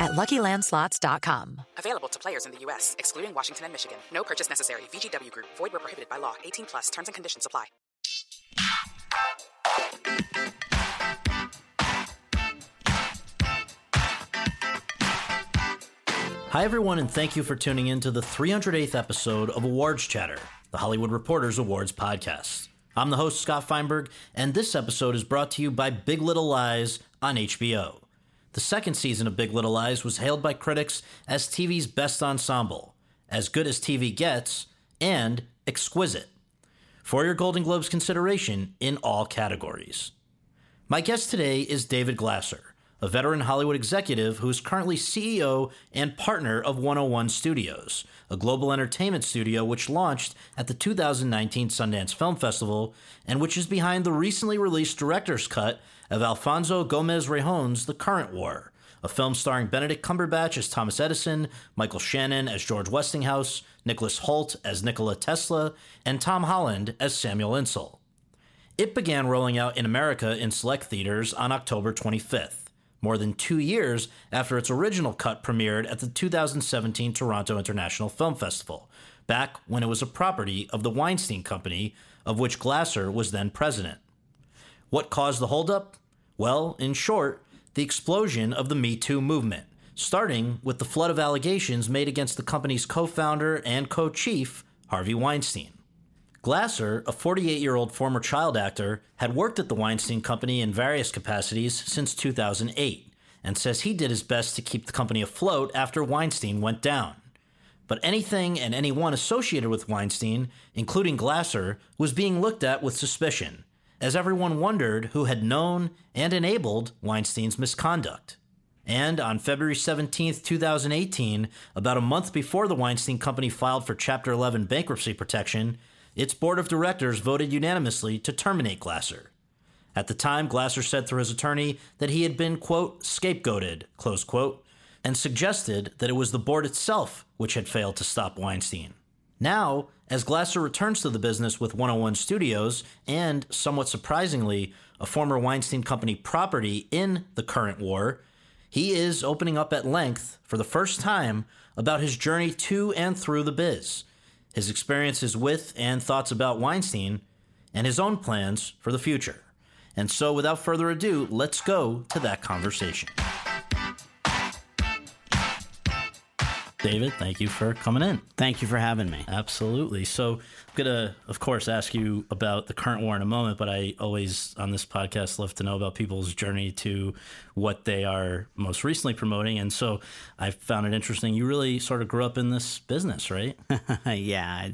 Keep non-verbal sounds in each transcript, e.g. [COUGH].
at LuckyLandSlots.com. Available to players in the U.S., excluding Washington and Michigan. No purchase necessary. VGW Group. Void where prohibited by law. 18 plus. Terms and conditions apply. Hi, everyone, and thank you for tuning in to the 308th episode of Awards Chatter, the Hollywood Reporters Awards podcast. I'm the host, Scott Feinberg, and this episode is brought to you by Big Little Lies on HBO. The second season of Big Little Lies was hailed by critics as TV's best ensemble, as good as TV gets, and exquisite. For your Golden Globes consideration in all categories. My guest today is David Glasser, a veteran Hollywood executive who is currently CEO and partner of 101 Studios, a global entertainment studio which launched at the 2019 Sundance Film Festival and which is behind the recently released director's cut of Alfonso Gomez Rejon's The Current War, a film starring Benedict Cumberbatch as Thomas Edison, Michael Shannon as George Westinghouse, Nicholas Hoult as Nikola Tesla, and Tom Holland as Samuel Insull. It began rolling out in America in select theaters on October 25th more than two years after its original cut premiered at the 2017 Toronto International Film Festival, back when it was a property of the Weinstein Company, of which Glasser was then president. What caused the holdup? Well, in short, the explosion of the Me Too movement, starting with the flood of allegations made against the company's co founder and co chief, Harvey Weinstein. Glasser, a 48 year old former child actor, had worked at the Weinstein Company in various capacities since 2008 and says he did his best to keep the company afloat after Weinstein went down. But anything and anyone associated with Weinstein, including Glasser, was being looked at with suspicion, as everyone wondered who had known and enabled Weinstein's misconduct. And on February 17, 2018, about a month before the Weinstein Company filed for Chapter 11 bankruptcy protection, its board of directors voted unanimously to terminate Glasser. At the time, Glasser said through his attorney that he had been, quote, scapegoated, close quote, and suggested that it was the board itself which had failed to stop Weinstein. Now, as Glasser returns to the business with 101 Studios and, somewhat surprisingly, a former Weinstein Company property in the current war, he is opening up at length, for the first time, about his journey to and through the biz his experiences with and thoughts about Weinstein, and his own plans for the future. And so, without further ado, let's go to that conversation. David, thank you for coming in. Thank you for having me. Absolutely. So, I'm going to, of course, ask you about the current war in a moment, but I always, on this podcast, love to know about people's journey to what they are most recently promoting. And so I found it interesting. You really sort of grew up in this business, right? [LAUGHS] yeah. I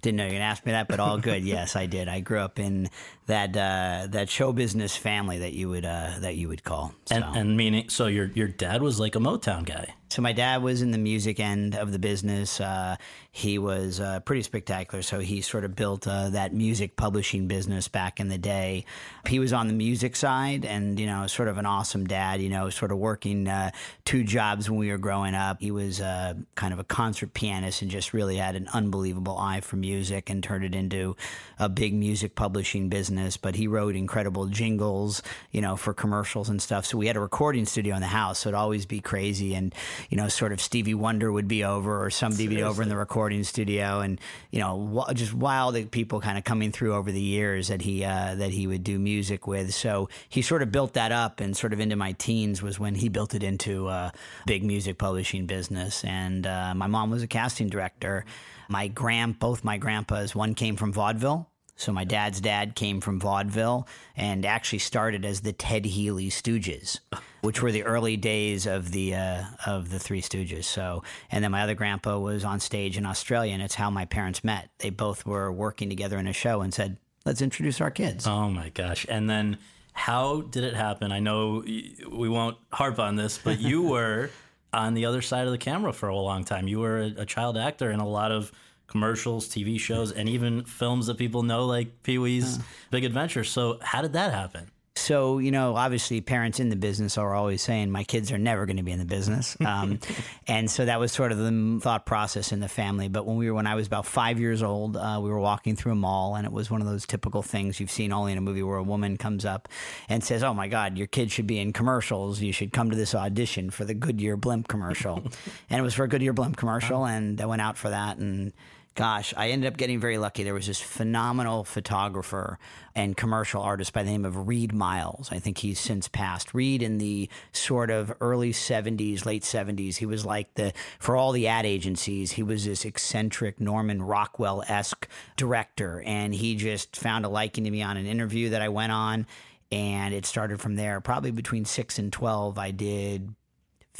didn't know you were going to ask me that, but all good. [LAUGHS] yes, I did. I grew up in that uh, that show business family that you would uh, that you would call. So. And, and meaning, so your your dad was like a Motown guy. So my dad was in the music end of the business. Uh, he was uh, pretty spectacular. So he sort of built uh, that music publishing business back in the day. He was on the music side, and you know, sort of an awesome dad. You know, sort of working uh, two jobs when we were growing up. He was uh, kind of a concert pianist and just really had an unbelievable eye for music and turned it into a big music publishing business. But he wrote incredible jingles, you know, for commercials and stuff. So we had a recording studio in the house. So it'd always be crazy and you know, sort of Stevie Wonder would be over or somebody would be over in the recording studio and, you know, just wild people kind of coming through over the years that he uh, that he would do music with. So he sort of built that up, and sort of into my teens was when he built it into a big music publishing business. And uh, my mom was a casting director. My grand, both my grandpas, one came from vaudeville. So my dad's dad came from vaudeville and actually started as the Ted Healy Stooges, which were the early days of the uh, of the Three Stooges. So, and then my other grandpa was on stage in Australia, and it's how my parents met. They both were working together in a show and said, "Let's introduce our kids." Oh my gosh! And then how did it happen? I know we won't harp on this, but you [LAUGHS] were on the other side of the camera for a long time. You were a, a child actor in a lot of commercials, TV shows, and even films that people know, like Pee Wee's uh. Big Adventure. So, how did that happen? So, you know, obviously parents in the business are always saying, my kids are never going to be in the business. [LAUGHS] Um, and so that was sort of the thought process in the family. But when we were, when I was about five years old, uh, we were walking through a mall and it was one of those typical things you've seen only in a movie where a woman comes up and says, Oh my God, your kid should be in commercials. You should come to this audition for the Goodyear blimp commercial. [LAUGHS] and it was for a Goodyear blimp commercial. And I went out for that and, gosh, I ended up getting very lucky. There was this phenomenal photographer and commercial artist by the name of Reid Miles. I think he's since passed. Reid in the sort of early 70s, late 70s, he was like the, for all the ad agencies, he was this eccentric Norman Rockwell esque director. And he just found a liking to me on an interview that I went on. And it started from there. Probably between six and 12, I did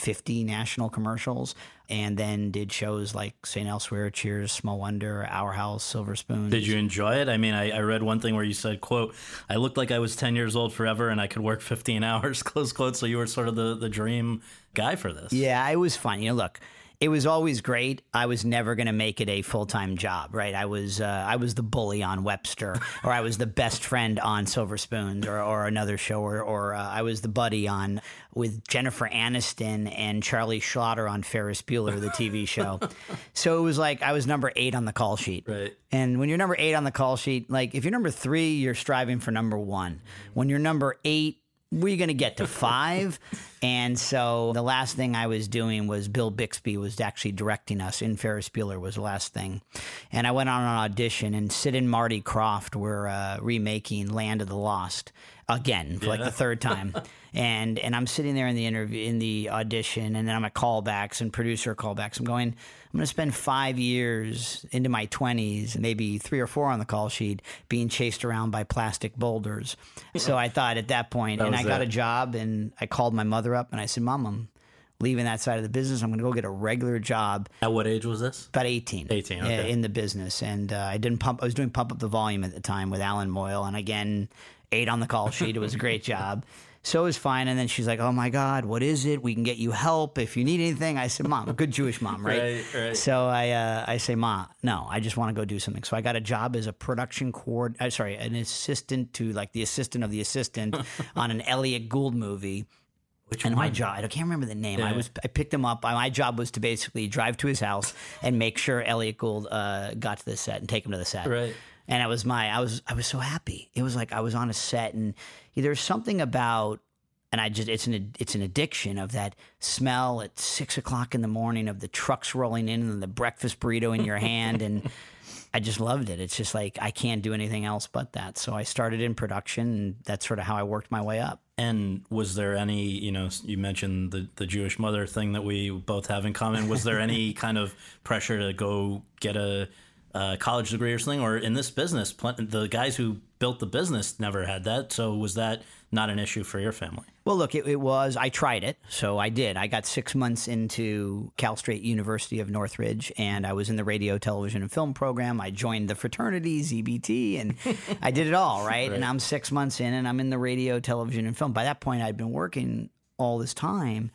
50 national commercials and then did shows like St. Elsewhere, Cheers, Small Wonder, Our House, Silver Spoon. Did you enjoy it? I mean, I, I, read one thing where you said, quote, I looked like I was 10 years old forever and I could work 15 [LAUGHS] hours, close quote. So you were sort of the, the dream guy for this. Yeah, it was fun. You know, look, it was always great. I was never going to make it a full time job, right? I was uh, I was the bully on Webster, [LAUGHS] or I was the best friend on Silver Spoons, or, or another show, or, or uh, I was the buddy on with Jennifer Aniston and Charlie Schlatter on Ferris Bueller, the TV show. [LAUGHS] so it was like I was number eight on the call sheet. Right. And when you're number eight on the call sheet, like if you're number three, you're striving for number one. When you're number eight, we're going to get to five. [LAUGHS] and so the last thing I was doing was Bill Bixby was actually directing us in Ferris Bueller was the last thing. And I went on an audition and Sid and Marty Krofft were uh, remaking Land of the Lost again for yeah. like the third [LAUGHS] time. and and I'm sitting there in the interview in the audition and then I'm at callbacks and producer callbacks. I'm going I'm going to spend 5 years into my 20s, maybe 3 or 4 on the call sheet being chased around by plastic boulders. so I thought at that point that and I got it. a job and I called my mother up and I said, "Mom, I'm leaving that side of the business. I'm going to go get a regular job. At what age was this? About 18. 18, okay. In the business. And uh, I didn't pump, I was doing Pump Up the Volume at the time with Allan Moyle. And again, eight on the call sheet. It was a great job. So it was fine. And then she's like, Oh my God, what is it? We can get you help if you need anything. I said, Mom, a good Jewish mom, right? right, right. So I, uh, I say, Ma, no, I just want to go do something. So I got a job as a production cord, uh, sorry, an assistant to like the assistant of the assistant [LAUGHS] on an Elliot Gould movie. Which and one? my job, I can't remember the name. Yeah. I was, I picked him up. My job was to basically drive to his house and make sure Elliot Gould uh, got to the set and take him to the set. Right and it was my I was I was so happy. It was like I was on a set, and there's something about and I just it's an it's an addiction of that smell at six o'clock in the morning of the trucks rolling in and the breakfast burrito in your hand and I just loved it. It's just like I can't do anything else but that. So I started in production and that's sort of how I worked my way up. And was there any, you know, you mentioned the the Jewish mother thing that we both have in common. Was there any kind of pressure to go get a uh, college degree or something, or in this business, the guys who built the business never had that. So was that not an issue for your family? Well, look, it, it, was. I tried it, so I did. I got six months into Cal State University of Northridge, and I was in the radio, television, and film program. I joined the fraternity, ZBT, and [LAUGHS] I did it all right? right. And I'm six months in, and I'm in the radio, television, and film. By that point, I'd been working all this time.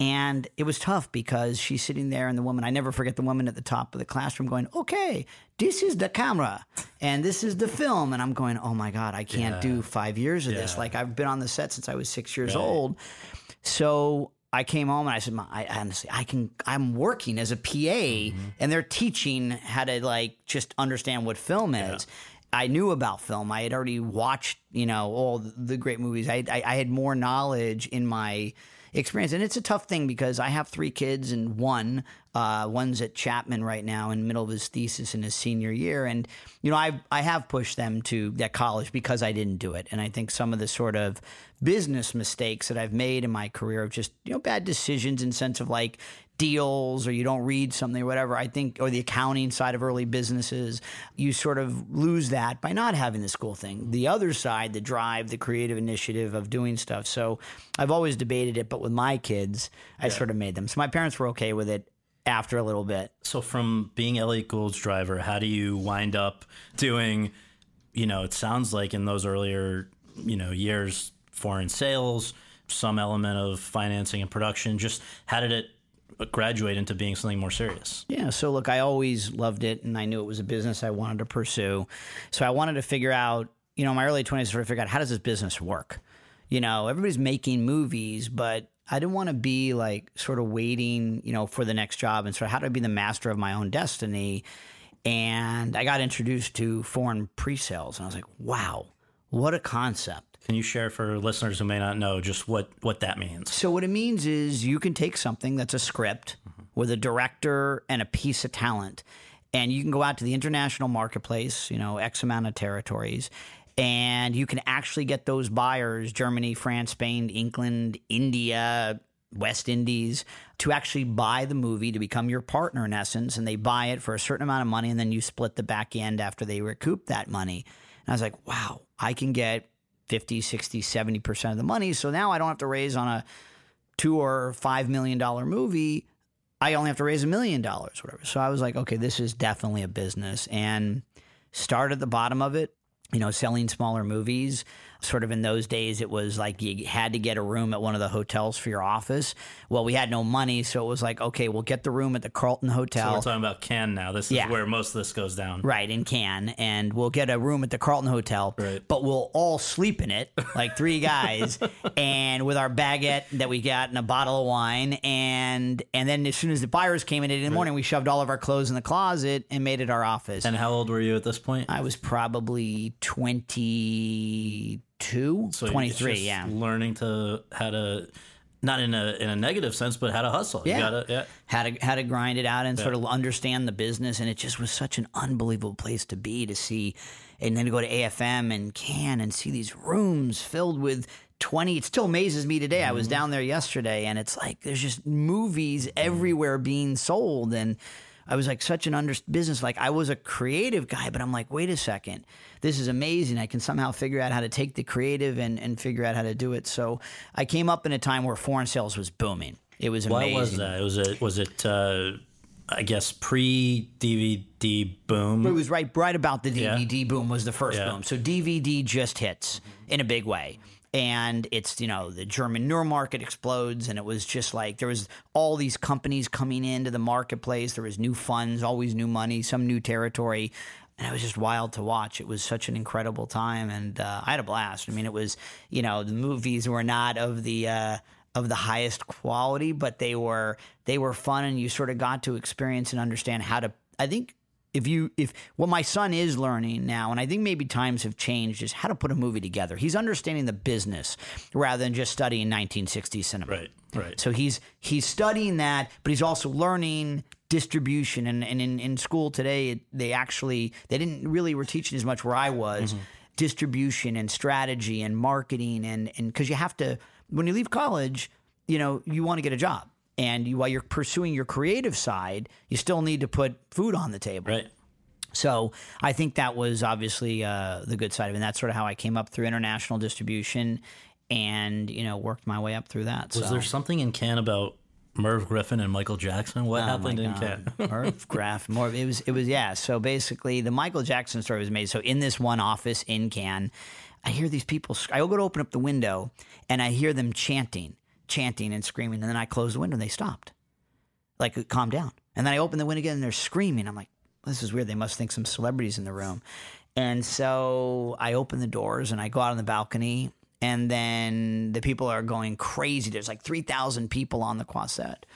And it was tough because she's sitting there, and the woman, I never forget the woman at the top of the classroom going, Okay, this is the camera and this is the film. And I'm going, Oh my God, I can't yeah. do five years of yeah. this. Like, I've been on the set since I was six years right. old. So I came home and I said, I honestly, I can, I'm working as a PA mm-hmm. and they're teaching how to like just understand what film is. Yeah. I knew about film. I had already watched, you know, all the great movies. I, I, I had more knowledge in my experience. And it's a tough thing because I have three kids, and one Uh, one's at Chapman right now in the middle of his thesis in his senior year. And, you know, I, I have pushed them to that college because I didn't do it. And I think some of the sort of business mistakes that I've made in my career of just, you know, bad decisions in sense of like deals or you don't read something or whatever, I think, or the accounting side of early businesses, you sort of lose that by not having the school thing. The other side, the drive, the creative initiative of doing stuff. So I've always debated it, but with my kids, I yeah. sort of made them. So my parents were okay with it after a little bit. So from being Elliot Gould's driver, how do you wind up doing, you know, it sounds like in those earlier, you know, years, foreign sales, some element of financing and production. Just how did it graduate into being something more serious? Yeah. So look, I always loved it and I knew it was a business I wanted to pursue. So I wanted to figure out, you know, my early 20s, sort of figure out how does this business work? You know, everybody's making movies, but I didn't want to be like sort of waiting, you know, for the next job and of how to be the master of my own destiny. And I got introduced to foreign pre-sales and I was like, wow, what a concept. Can you share for listeners who may not know just what, what that means? So, what it means is you can take something that's a script mm-hmm. with a director and a piece of talent, and you can go out to the international marketplace, you know, X amount of territories, and you can actually get those buyers Germany, France, Spain, England, India, West Indies to actually buy the movie to become your partner in essence. And they buy it for a certain amount of money, and then you split the back end after they recoup that money. And I was like, wow, I can get 50, 60, 70% of the money. So now I don't have to raise on a two or five million dollar movie. I only have to raise a million dollars, whatever. So I was like, okay, this is definitely a business. And start at the bottom of it you know, selling smaller movies. Sort of in those days, it was like you had to get a room at one of the hotels for your office. Well, we had no money, so it was like, okay, we'll get the room at the Carlton Hotel. So we're talking about Cannes now. This is yeah. where most of this goes down. Right, in Cannes. And we'll get a room at the Carlton Hotel, right. but we'll all sleep in it, like three [LAUGHS] guys, and with our baguette that we got and a bottle of wine. And and then as soon as the buyers came in in the right. morning, we shoved all of our clothes in the closet and made it our office. And how old were you at this point? I was probably 22, so 23, yeah. Learning to how to not in a in a negative sense, but how to hustle. Yeah. Gotta, yeah. How to how to grind it out and yeah. sort of understand the business. And it just was such an unbelievable place to be to see and then to go to AFM and Cannes and see these rooms filled with 20 it still amazes me today. Mm-hmm. I was mm-hmm. down there yesterday and it's like there's just movies everywhere being sold and I was like such an under business. Like I was a creative guy, but I'm like, wait a second, this is amazing. I can somehow figure out how to take the creative and, and figure out how to do it. So I came up in a time where foreign sales was booming. It was amazing. What was that? Was it was it uh, I guess pre DVD boom? It was right right about the DVD yeah. boom was the first yeah. boom. So DVD just hits in a big way and it's you know the German Neuer market explodes, and it was just like there was all these companies coming into the marketplace. There was new funds, always new money, some new territory, and it was just wild to watch. It was such an incredible time, and uh, I had a blast. I mean, it was you know the movies were not of the uh, of the highest quality, but they were they were fun, and you sort of got to experience and understand how to. I think if you if what my son is learning now and i think maybe times have changed is how to put a movie together. He's understanding the business rather than just studying 1960s cinema. Right right. So he's he's studying that but he's also learning distribution. And, and in, in school today they actually they didn't really were teaching as much where i was mm-hmm. distribution and strategy and marketing and and because you have to when you leave college you know you want to get a job and you, while you're pursuing your creative side, you still need to put food on the table. Right. So I think that was obviously uh, the good side of it. And that's sort of how I came up through international distribution and, you know, worked my way up through that. Was so. there something in Cannes about Merv Griffin and Michael Jackson? What oh happened in Cannes? [LAUGHS] Merv Griffin. More, it was, it was, yeah. So basically the Michael Jackson story was made. So in this one office in Cannes, I hear these people, I go to open up the window and I hear them chanting chanting and screaming. And then I closed the window and they stopped. Like, uh, calm down. And then I opened the window again and they're screaming. I'm like, this is weird. They must think some celebrities in the room. And so I open the doors and I go out on the balcony. And then the people are going crazy. There's like 3,000 people on the Croisette.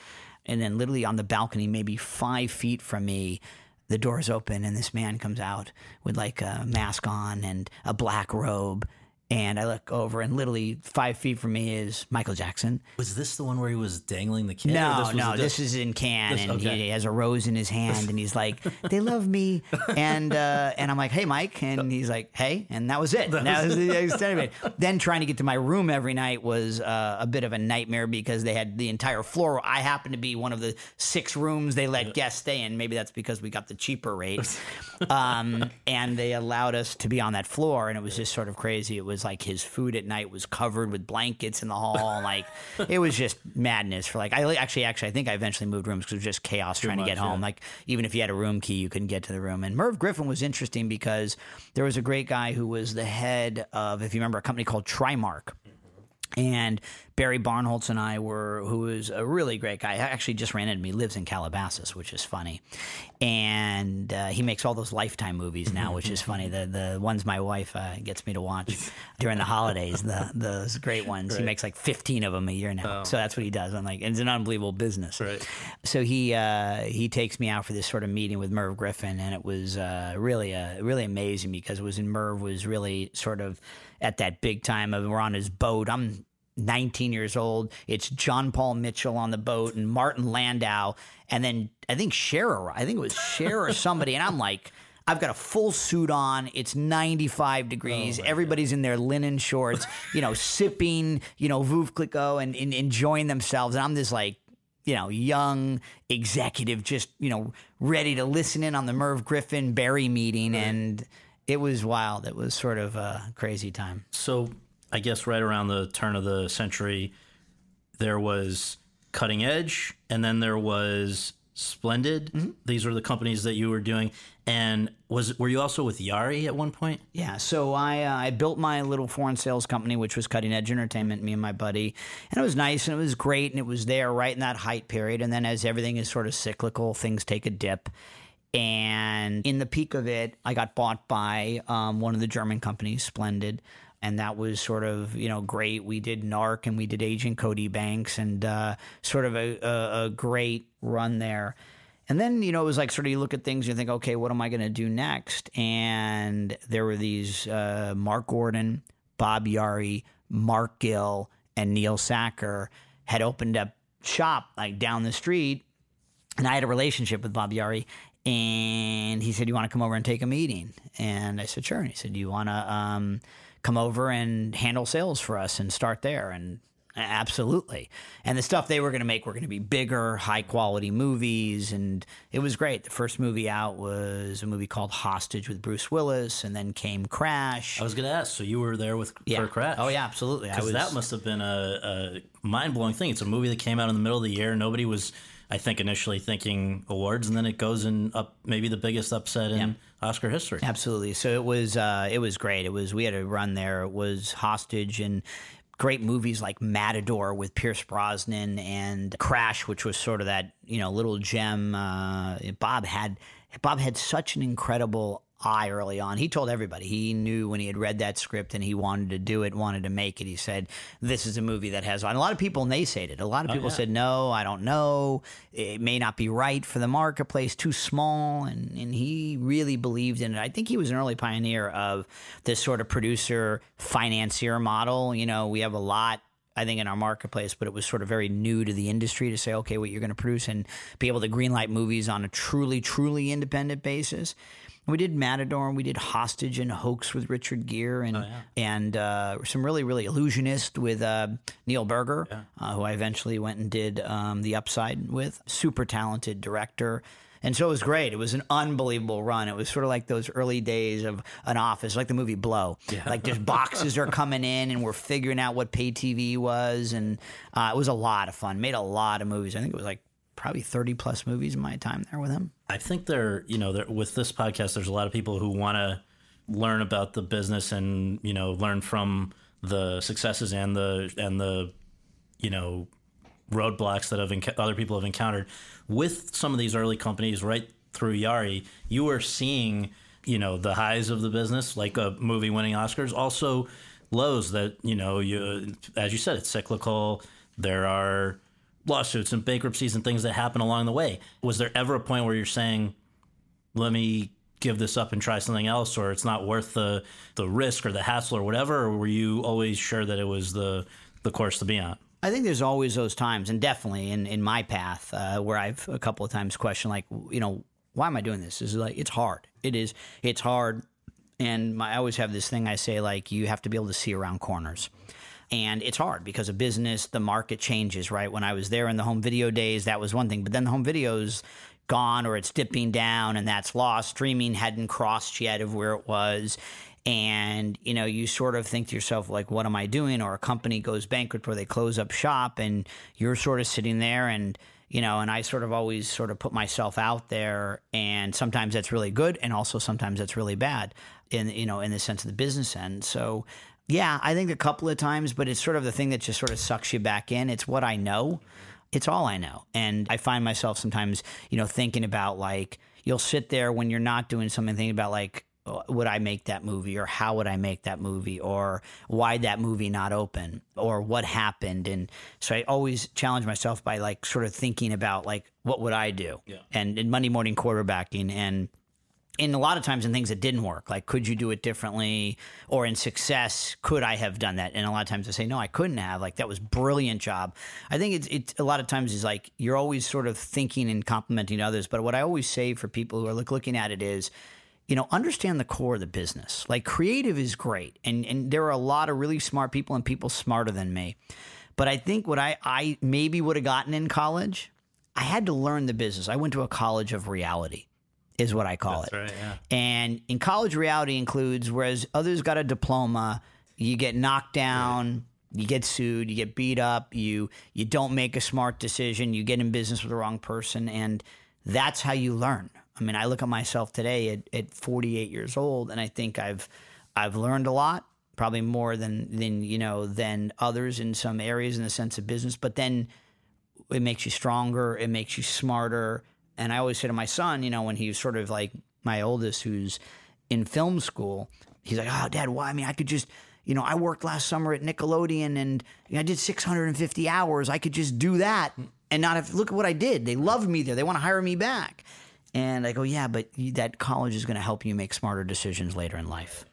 And then literally on the balcony, maybe five feet from me, the doors open and this man comes out with like a mask on and a black robe And I look over, and literally five feet from me is Michael Jackson. Was this the one where he was dangling the kid? No, this was no, this is in Cannes, This- and okay. he has a rose in his hand, and he's like, "They love me," [LAUGHS] and uh, and I'm like, "Hey, Mike," and he's like, "Hey," and that was it. That was the [LAUGHS] of it. Then trying to get to my room every night was uh, a bit of a nightmare because they had the entire floor. I happened to be one of the six rooms they let guests stay in. Maybe that's because we got the cheaper rate, [LAUGHS] um, and they allowed us to be on that floor, and it was just sort of crazy. It was like his food at night was covered with blankets in the hall, like [LAUGHS] it was just madness. For like, I actually, actually, I think I eventually moved rooms because it was just chaos trying to get home. yeah. Like even if you had a room key, you couldn't get to the room. And Merv Griffin was interesting because there was a great guy who was the head of, if you remember, a company called Trimark. And Barry Barnholtz and I were, who is a really great guy, actually just ran into me, lives in Calabasas, which is funny. And uh, he makes all those Lifetime movies now, which is funny. The the ones my wife uh, gets me to watch during the holidays, the those great ones. He makes like 15 of them a year now. So that's what he does. I'm like, it's an unbelievable business. Right. So he uh, he takes me out for this sort of meeting with Merv Griffin, and it was uh, really uh, really amazing because it was in Merv was really sort of at that big time of we're on his boat. I'm 19 years old. It's John Paul Mitchell on the boat and Martin Landau, and then I think Cher. I think it was Cher or somebody, and I'm like. I've got a full suit on. It's 95 degrees. Oh, Everybody's in their linen shorts, you know, sipping, you know, Veuve Clicquot and, and enjoying themselves. And I'm this like you know, young executive just, you know, ready to listen in on the Merv Griffin Barry meeting. And it was wild. It was sort of a crazy time. So I guess right around the turn of the century, there was Cutting Edge, and then there was Splendid. Mm-hmm. These were the companies that you were doing. And was were you also with Yari at one point? Yeah, so I uh, I built my little foreign sales company, which was Cutting Edge Entertainment. Me and my buddy, and it was nice and it was great, and it was there right in that height period. And then as everything is sort of cyclical, things take a dip. And in the peak of it, I got bought by um, one of the German companies, Splendid. And that was sort of, you know, great. We did NARC and we did Agent Cody Banks and uh, sort of a, a, a great run there. And then, you know, it was like sort of you look at things and you think, okay, what am I going to do next? And there were these uh, Mark Gordon, Bob Yari, Mark Gill, and Neil Sacker had opened up shop like down the street. And I had a relationship with Bob Yari. And he said, You want to come over and take a meeting? And I said, Sure. And he said, Do you want to um, come over and handle sales for us and start there? And Absolutely. And the stuff they were going to make were going to be bigger, high quality movies. And it was great. The first movie out was a movie called Hostage with Bruce Willis, and then came Crash. I was going to ask. So you were there with yeah. for Crash? Oh, yeah, absolutely. Because that must have been a, a mind blowing thing. It's a movie that came out in the middle of the year. Nobody was, I think, initially thinking awards, and then it goes in up maybe the biggest upset in Oscar history. Absolutely. So it was uh, it was great. It was we had a run there. It was Hostage and great movies like Matador with Pierce Brosnan and Crash, which was sort of that you know little gem. Uh, Bob had Bob had such an incredible eye early on. He told everybody he knew when he had read that script and he wanted to do it, wanted to make it. He said, "This is a movie that has." And a lot of people naysayed it. A lot of oh, people said, "No, I don't know. It may not be right for the marketplace. Too small." And and he really believed in it. I think he was an early pioneer of this sort of producer financier model. You know, we have a lot I think in our marketplace, but it was sort of very new to the industry to say, okay, what you're going to produce and be able to greenlight movies on a truly, truly independent basis. We did Matador, we did Hostage and Hoax with Richard Gere, and and uh, some really, really illusionist with uh, Neil Burger, uh, who I eventually went and did um, The Upside with. Super talented director. And so it was great. It was an unbelievable run. It was sort of like those early days of an office, like the movie Blow. Like just [LAUGHS] boxes are coming in, and we're figuring out what pay TV was, and uh, it was a lot of fun. Made a lot of movies. I think it was like probably thirty plus movies in my time there with him. I think there, you know, there, with this podcast, there's a lot of people who want to learn about the business and you know learn from the successes and the and the you know roadblocks that have enc- other people have encountered with some of these early companies right through Yari. You were seeing you know the highs of the business, like a movie winning Oscars, also lows that you know you as you said it's cyclical. There are lawsuits and bankruptcies and things that happen along the way. Was there ever a point where you're saying, "Let me give this up and try something else, or it's not worth the the risk or the hassle or whatever? Or were you always sure that it was the the course to be on? I think there's always those times, and definitely in, in my path uh, where I've a couple of times questioned, like, you know, why am I doing this? Is like it's hard. It is. It's hard, and my, I always have this thing I say, like, you have to be able to see around corners. And it's hard because of business, the market changes, right? When I was there in the home video days, that was one thing. But then the home videos gone or it's dipping down and that's lost. Streaming hadn't crossed yet of where it was and you know you sort of think to yourself like what am i doing? Or a company goes bankrupt or they close up shop and you're sort of sitting there and you know and i sort of always sort of put myself out there and sometimes that's really good and also sometimes that's really bad in you know in the sense of the business end. So yeah i think a couple of times but it's sort of the thing that just sort of sucks you back in. It's what i know. It's all i know. And i find myself sometimes you know thinking about like you'll sit there when you're not doing something thinking about like would I make that movie or how would I make that movie or why that movie not open or what happened? And so I always challenge myself by like sort of thinking about like what would I do? Yeah. and in Monday morning quarterbacking and in a lot of times in things that didn't work like could you do it differently or in success could I have done that? And a lot of times I say no I couldn't have. Like that was brilliant job. I think it's it's a lot of times is like you're always sort of thinking and complimenting others but what I always say for people who are look, looking at it is you know, understand the core of the business. Like creative is great. And and there are a lot of really smart people and people smarter than me. But I think what I, I maybe would have gotten in college, I had to learn the business. I went to a college of reality, is what I call That's it. right, yeah. And in college, reality includes whereas others got a diploma, you get knocked down, you get sued, you get beat up, you you don't make a smart decision, you get in business with the wrong person, and that's how you learn. I mean, I look at myself today at, at 48 years old, and I think I've I've learned a lot, probably more than than you know than others in some areas in the sense of business. But then it makes you stronger, it makes you smarter. And I always say to my son, you know, when he was sort of like my oldest, who's in film school, he's like, "Oh, Dad, why? I mean, I could just." You know, I worked last summer at Nickelodeon and you know, I did 650 hours. I could just do that and not have, look at what I did. They loved me there. They want to hire me back. And I go, yeah, but that college is going to help you make smarter decisions later in life.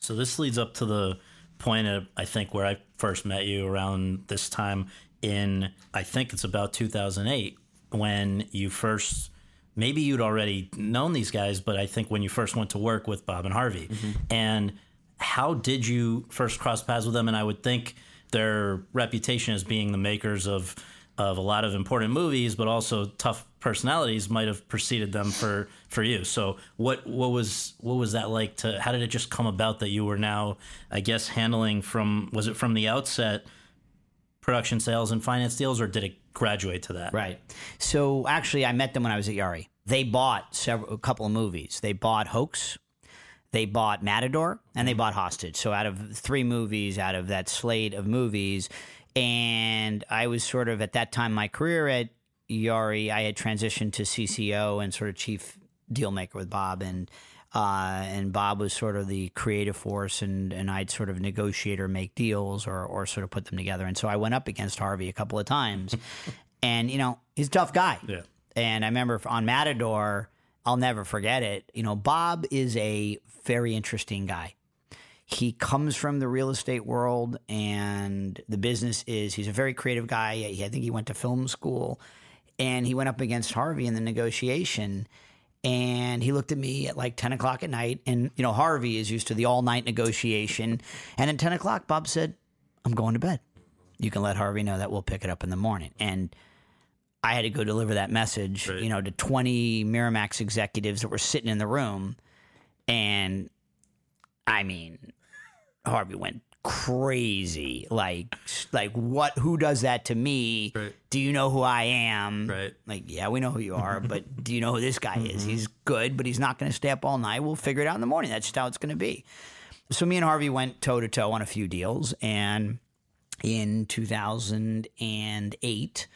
So this leads up to the point of I think where I first met you around this time in I think it's about 2008 when you first maybe you'd already known these guys but I think when you first went to work with Bob and Harvey Mm-hmm. and how did you first cross paths with them and I would think their reputation as being the makers of of a lot of important movies but also tough personalities might have preceded them for for you so what what was what was that like to how did it just come about that you were now i guess handling from was it from the outset production sales and finance deals or did it graduate to that Right. So actually, I met them when I was at Yari. They bought several, a couple of movies. They bought Hoax, they bought Matador, and they mm-hmm. bought Hostage. So out of three movies, out of that slate of movies, and I was sort of at that time my career at Yari, I had transitioned to CCO and sort of chief deal maker with Bob and. Uh, and Bob was sort of the creative force, and, and I'd sort of negotiate or make deals or, or sort of put them together. And so I went up against Harvey a couple of times, [LAUGHS] and you know he's a tough guy. Yeah. And I remember on Matador, I'll never forget it. You know, Bob is a very interesting guy. He comes from the real estate world, and the business is he's a very creative guy. I think he went to film school, and he went up against Harvey in the negotiation. And he looked at me at like 10 o'clock at night. And, you know, Harvey is used to the all night negotiation. And at 10 o'clock, Bob said, I'm going to bed. You can let Harvey know that we'll pick it up in the morning. And I had to go deliver that message, Right. you know, to 20 Miramax executives that were sitting in the room. And I mean, Harvey went crazy. Like, like what? Who does that to me? Right. Do you know who I am? Right. Like, yeah, we know who you are, but [LAUGHS] do you know who this guy is? Mm-hmm. He's good, but he's not going to stay up all night. We'll figure it out in the morning. That's just how it's going to be. So me and Harvey went toe to toe on a few deals, and in 2008,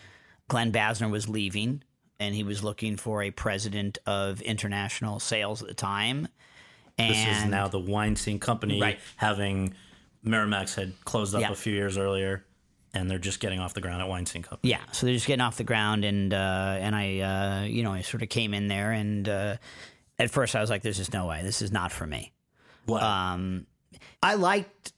Glenn Basner was leaving, and he was looking for a president of international sales at the time. And this is now the Weinstein company Right. having Miramax had closed up Yeah. a few years earlier and they're just getting off the ground at Weinstein company Yeah, so they're just getting off the ground, and uh, and I, uh, you know, I sort of came in there, and uh, at first I was like, "There's just no way. This is not for me." What? Um, I liked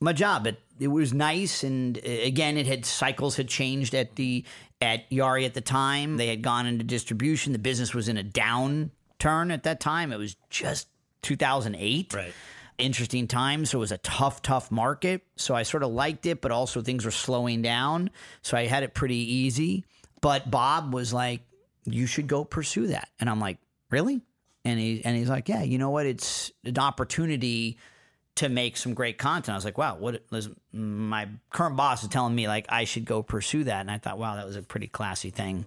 my job. It it was nice, and uh, again, it had cycles had changed at the at Yari at the time. They had gone into distribution. The business was in a downturn at that time. It was just 2008. right. Interesting time. So it was a tough, tough market. So I sort of liked it, but also things were slowing down. So I had it pretty easy. But Bob was like, "You should go pursue that," and I'm like, "Really?" And he and he's like, "Yeah, you know what? It's an opportunity." to make some great content. I was like, wow, what listen, my current boss is telling me like I should go pursue that. And I thought, wow, that was a pretty classy thing.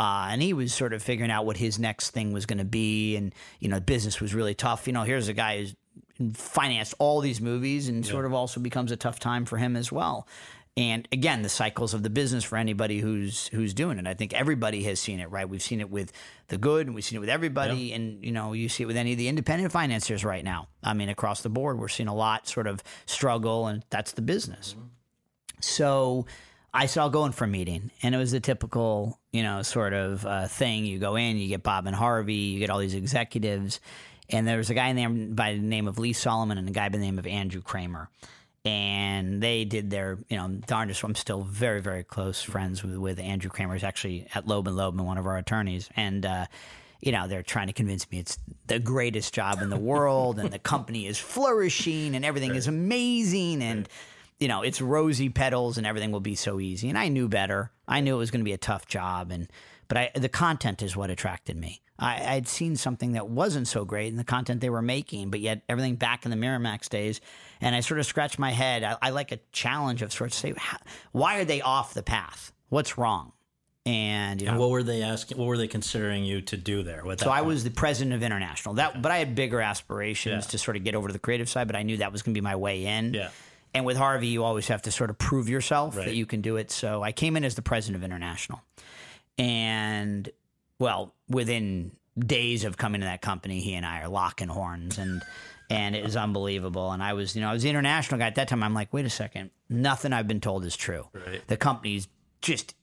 Uh, and he was sort of figuring out what his next thing was going to be. And, you know, business was really tough. You know, here's a guy who's financed all these movies and sort of also becomes a tough time for him as well. And again, the cycles of the business for anybody who's who's doing it. I think everybody has seen it, right? We've seen it with the good, and we've seen it with everybody, and you know, you see it with any of the independent financiers right now. I mean, across the board, we're seeing a lot sort of struggle, and that's the business. So I saw going for a meeting, and it was the typical, you know, sort of uh, thing. You go in, you get Bob and Harvey, you get all these executives, and there was a guy named by the name of Lee Solomon and a guy by the name of Andrew Kramer. And they did their, you know, darndest. I'm still very, very close friends with, with Andrew Kramer. He's actually at Loeb and Loeb, and one of our attorneys. And, uh, you know, they're trying to convince me it's the greatest job in the world and the company is flourishing and everything is amazing. And, you know, it's rosy petals and everything will be so easy. And I knew better. I knew it was going to be a tough job. And, but I, the content is what attracted me. I, I'd seen something that wasn't so great in the content they were making, but yet everything back in the Miramax days. And I sort of scratched my head. I, I like a challenge of sorts. Say, why are they off the path? What's wrong? And you know, And what were they asking? What were they considering you to do there? So I was the president of international. That, but I had bigger aspirations Yeah. to sort of get over to the creative side. But I knew that was going to be my way in. Yeah. And with Harvey, you always have to sort of prove yourself Right. that you can do it. So I came in as the president of international, and well, within days of coming to that company, he and I are locking horns, and and it is unbelievable. And I was, you know, I was the international guy at that time. I'm like, wait a second, nothing I've been told is true. Right. The company's just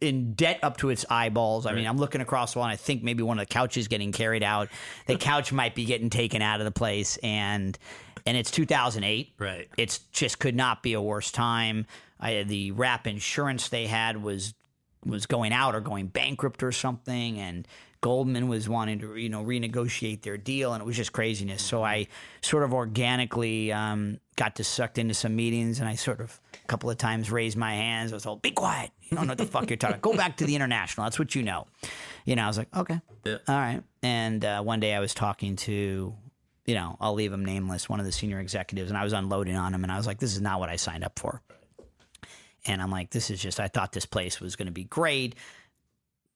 in debt up to its eyeballs. I mean, I'm looking across the wall and I think maybe one of the couches getting carried out. The couch might be getting taken out of the place and and it's 2008. Right. It's just could not be a worse time. I, the wrap insurance they had was was going out or going bankrupt or something and Goldman was wanting to you know renegotiate their deal and it was just craziness. So I sort of organically um, got to sucked into some meetings and I sort of a couple of times raised my hands. I was all, "Be quiet! You don't know what the fuck you're talking. Go back to the international. That's what you know." You know, I was like, "Okay, Yeah. all right." And uh, one day I was talking to, you know, I'll leave him nameless, one of the senior executives, and I was unloading on him, and I was like, "This is not what I signed up for." And I'm like, "This is just. I thought this place was going to be great."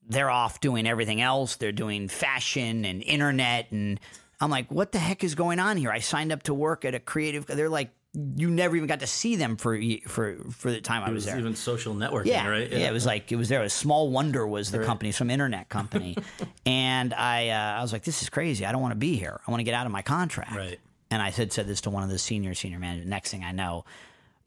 they're off doing everything else. They're doing fashion and internet. And I'm like, what the heck is going on here? I signed up to work at a creative. They're like, you never even got to see them for for for the time I was was there. even social networking, Yeah, right? yeah, It was like it was there. A Small Wonder was the company, some internet company, [LAUGHS] and I uh, I was like, this is crazy. I don't want to be here. I want to get out of my contract. Right. And I said said this to one of the senior senior managers. Next thing I know,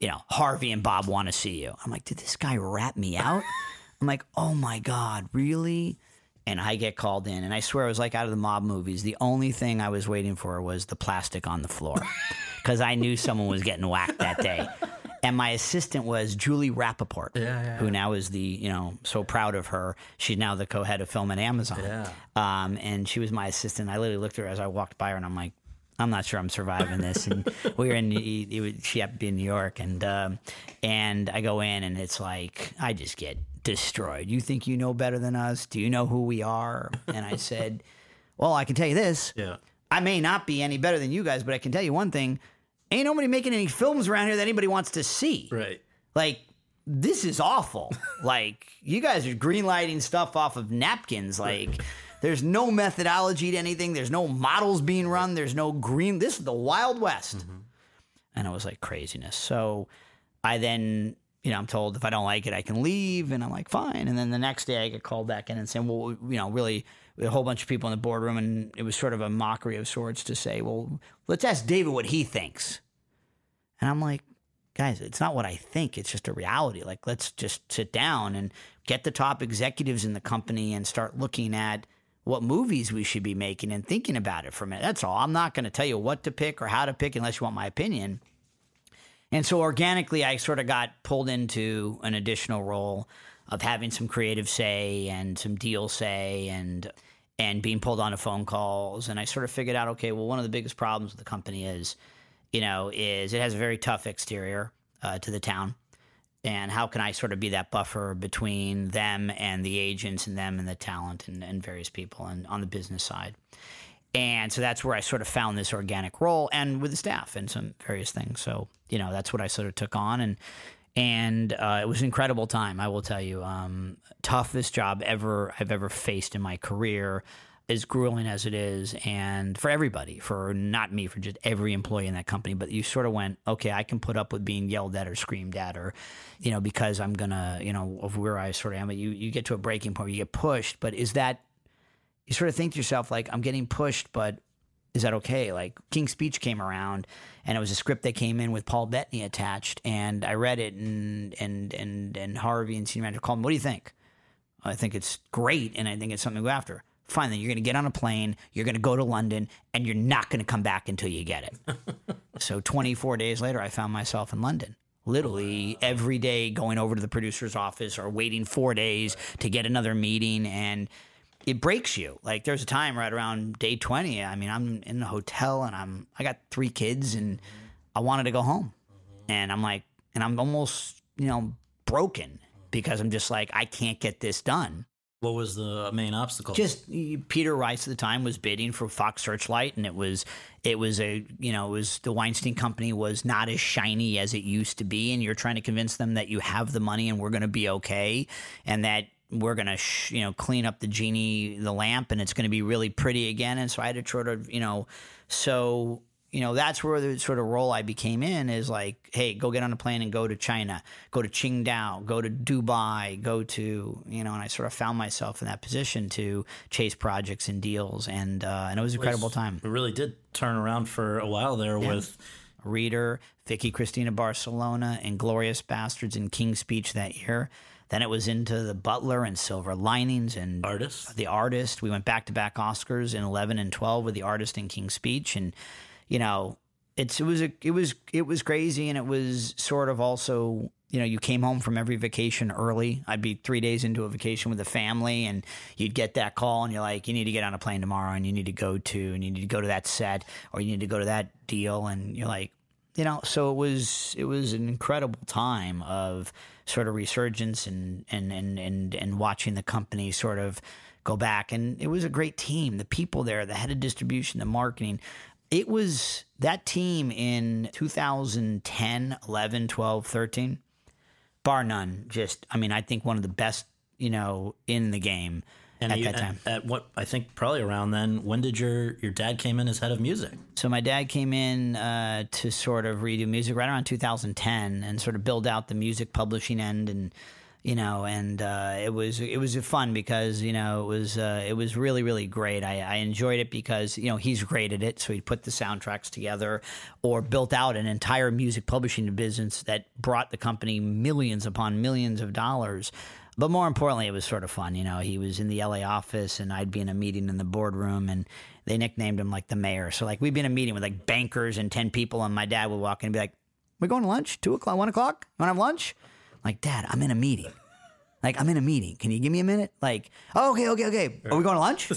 you know, Harvey and Bob want to see you. I'm like, did this guy rat me out? [LAUGHS] I'm like, oh my god, really? And I get called in, and I swear it was like out of the mob movies. The only thing I was waiting for was the plastic on the floor, [LAUGHS] because I knew someone was getting whacked that day. [LAUGHS] And my assistant was Julie Rapaport, who now is the, you know, so proud of her. She's now the co-head of film at Amazon. Yeah. Um, and she was my assistant. I literally looked at her as I walked by her, and I'm like, I'm not sure I'm surviving this. And [LAUGHS] we were in, it was, she happened to be in New York, and um, and I go in, and it's like I just get destroyed. You think you know better than us? Do you know who we are? And I said, Well, I can tell you this. [LAUGHS] Yeah. I may not be any better than you guys, but I can tell you one thing: ain't nobody making any films around here that anybody wants to see. Right. Like, this is awful. [LAUGHS] like, you guys are greenlighting stuff off of napkins. Like, there's no methodology to anything. There's no models being run. There's no green. This is the Wild West. Mm-hmm. And it was like craziness. So I then, you know, I'm told if I don't like it, I can leave. And I'm like, fine. And then the next day I get called back in and saying, well, you know, really a whole bunch of people in the boardroom. And it was sort of a mockery of sorts to say, well, let's ask David what he thinks. And I'm like, guys, it's not what I think. It's just a reality. Like, let's just sit down and get the top executives in the company and start looking at what movies we should be making and thinking about it for a minute. That's all. I'm not going to tell you what to pick or how to pick unless you want my opinion. And so organically, I sort of got pulled into an additional role of having some creative say and some deal say and and being pulled onto phone calls. And I sort of figured out, okay, well, one of the biggest problems with the company is, you know, is it has a very tough exterior uh, to the town. And how can I sort of be that buffer between them and the agents and them and the talent and, and various people and on the business side? And so that's where I sort of found this organic role and with the staff and some various things. So, you know, that's what I sort of took on. And, and uh, it was an incredible time, I will tell you. Um, toughest job ever I've ever faced in my career, as grueling as it is, and for everybody, for not me, for just every employee in that company. But you sort of went, okay, I can put up with being yelled at or screamed at, or you know, because I'm gonna, you know, of where I sort of am. But you you get to a breaking point, where you get pushed. But is that you sort of think to yourself like I'm getting pushed, but is that okay? Like King's Speech came around, and it was a script that came in with Paul Bettany attached, and I read it, and and and and Harvey and senior manager called me. What do you think? I think it's great, and I think it's something to go after. Fine, then you're going to get on a plane, you're going to go to London, and you're not going to come back until you get it. [LAUGHS] so 24 days later, I found myself in London literally every day going over to the producer's office or waiting four days to get another meeting and it breaks you. Like there's a time right around day 20. I mean, I'm in a hotel and I'm I got three kids and I wanted to go home. And I'm like and I'm almost, you know, broken because I'm just like I can't get this done. What was the main obstacle? Just Peter Rice at the time was bidding for Fox Searchlight, and it was it was a you know it was the Weinstein Company was not as shiny as it used to be, and you're trying to convince them that you have the money and we're going to be okay, and that we're going to, sh- you know, clean up the genie, the lamp, and it's going to be really pretty again. And so I had to sort of, you know, so, you know, that's where the sort of role I became in is like, hey, go get on a plane and go to China, go to Qingdao, go to Dubai, go to, you know, and I sort of found myself in that position to chase projects and deals. And, uh, and it was an incredible time. It really did turn around for a while there yeah. with. Reader, Vicky Cristina Barcelona, and Glorious Bastards and King's Speech that year. Then it was into the Butler and Silver Linings and Artist. The Artist. We went back to back Oscars in 11 and 12 with The Artist and King's Speech, and you know, it's it was a, it was it was crazy, and it was sort of also you know, you came home from every vacation early. I'd be three days into a vacation with the family, and you'd get that call, and you're like, you need to get on a plane tomorrow, and you need to go to, and you need to go to that set, or you need to go to that deal, and you're like, you know, so it was it was an incredible time of sort of resurgence and and and and, and watching the company sort of go back. And it was a great team. The people there, the head of distribution, the marketing. It was that team in 2010, 11, 12, 13, bar none. Just, I mean, I think one of the best, you know, in the game and at you, that time. At, at, what I think probably around then. When did your your dad came in as head of music? So my dad came in uh, to sort of redo music right around 2010 and sort of build out the music publishing end and you know, and uh, it was it was fun because you know it was uh, it was really really great. I, I, enjoyed it because you know he's great at it, so he put the soundtracks together or built out an entire music publishing business that brought the company millions upon millions of dollars. But more importantly, it was sort of fun. You know, he was in the LA office and I'd be in a meeting in the boardroom and they nicknamed him like the mayor. So like we'd be in a meeting with like bankers and 10 people and my dad would walk in and be like, we're going to lunch, two o'clock, one o'clock. You want to have lunch? I'm like, dad, I'm in a meeting. Like, I'm in a meeting. Can you give me a minute? Like, oh, okay, okay, okay. Are we going to lunch? Yeah,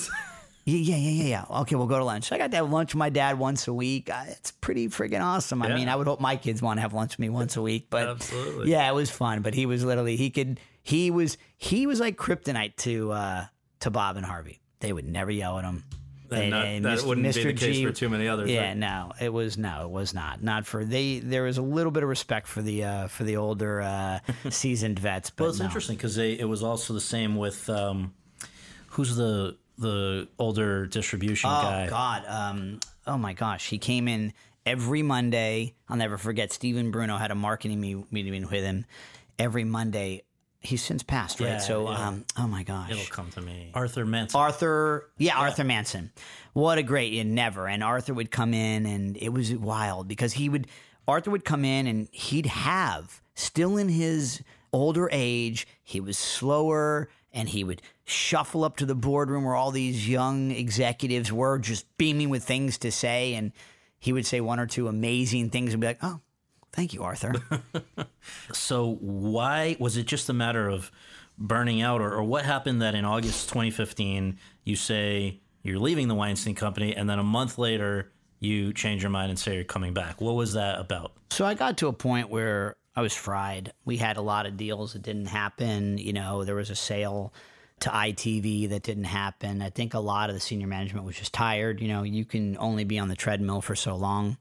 [LAUGHS] yeah, yeah, yeah. Okay, we'll go to lunch. I got to have lunch with my dad once a week. It's pretty freaking awesome. I mean, I would hope my kids want to have lunch with me once a week. But Absolutely. yeah, it was fun. But he was literally he could he was he was like kryptonite to uh, to Bob and Harvey. They would never yell at him. And not, and that Mr. wouldn't Mr. be the case G, for too many others. Yeah, right? no, it was no, it was not. Not for they. There was a little bit of respect for the uh, for the older uh, [LAUGHS] seasoned vets. But well, it's no. interesting because it was also the same with um, who's the the older distribution oh, guy. Oh God, um, oh my gosh, he came in every Monday. I'll never forget. Stephen Bruno had a marketing meeting with him every Monday he's since passed, right? Yeah, so, yeah. Um, oh my gosh, it'll come to me. Arthur Manson. Arthur, yeah, yeah. Arthur Manson. What a great, yeah, never. And Arthur would come in, and it was wild because he would. Arthur would come in, and he'd have still in his older age. He was slower and he would shuffle up to the boardroom where all these young executives were just beaming with things to say and he would say one or two amazing things and be like oh thank you arthur [LAUGHS] so why was it just a matter of burning out or, or what happened that in august 2015 you say you're leaving the weinstein company and then a month later you change your mind and say you're coming back what was that about so i got to a point where I was fried. We had a lot of deals that didn't happen. You know, there was a sale to ITV that didn't happen. I think a lot of the senior management was just tired. You know, you can only be on the treadmill for so long.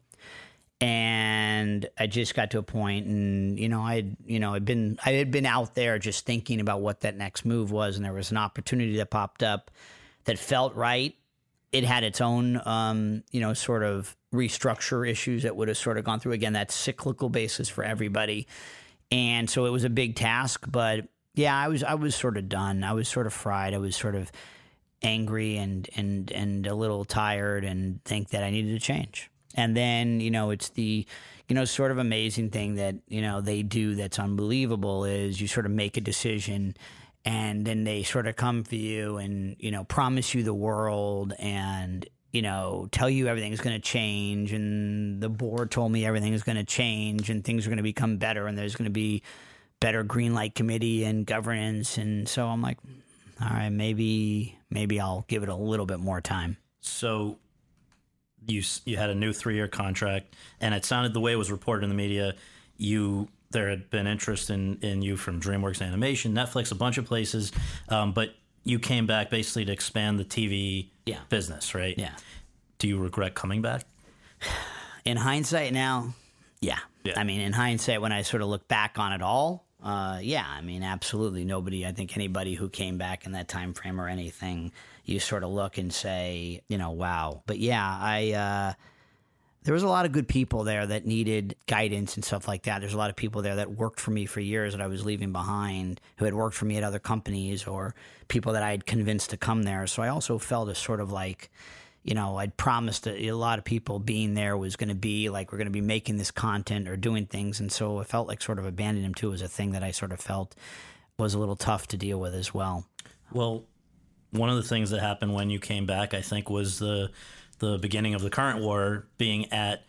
And I just got to a point and, you know, I'd, you know, I'd been, I had been out there just thinking about what that next move was. And there was an opportunity that popped up that felt right. It had its own, um, you know, sort of restructure issues that would have sort of gone through. Again that cyclical basis for everybody. And so it was a big task but yeah i was i was sort of done. I was sort of fried. I was sort of angry and and and a little tired and think that i needed to change and then you know it's the you know sort of amazing thing that you know they do that's unbelievable is you sort of make a decision and then they sort of come for you and you know promise you the world and you know, tell you everything's going to change, and the board told me everything is going to change, and things are going to become better, and there's going to be better green light committee and governance, and so I'm like, all right, maybe maybe I'll give it a little bit more time. So you you had a new three year contract, and it sounded the way it was reported in the media. You there had been interest in in you from DreamWorks Animation, Netflix, a bunch of places, um, but you came back basically to expand the TV yeah. business, right? Yeah. Do you regret coming back? In hindsight now, yeah. yeah. I mean, in hindsight, when I sort of look back on it all, uh, yeah, I mean, absolutely. Nobody, I think anybody who came back in that time frame or anything, you sort of look and say, you know, wow. But yeah, I, uh, there was a lot of good people there that needed guidance and stuff like that. There's a lot of people there that worked for me for years that I was leaving behind, who had worked for me at other companies or people that I had convinced to come there. So I also felt a sort of like, you know, I'd promised a, a lot of people being there was going to be like, we're going to be making this content or doing things. And so it felt like sort of abandoning him too was a thing that I sort of felt was a little tough to deal with as well. Well, one of the things that happened when you came back, I think, was the the beginning of the current war being at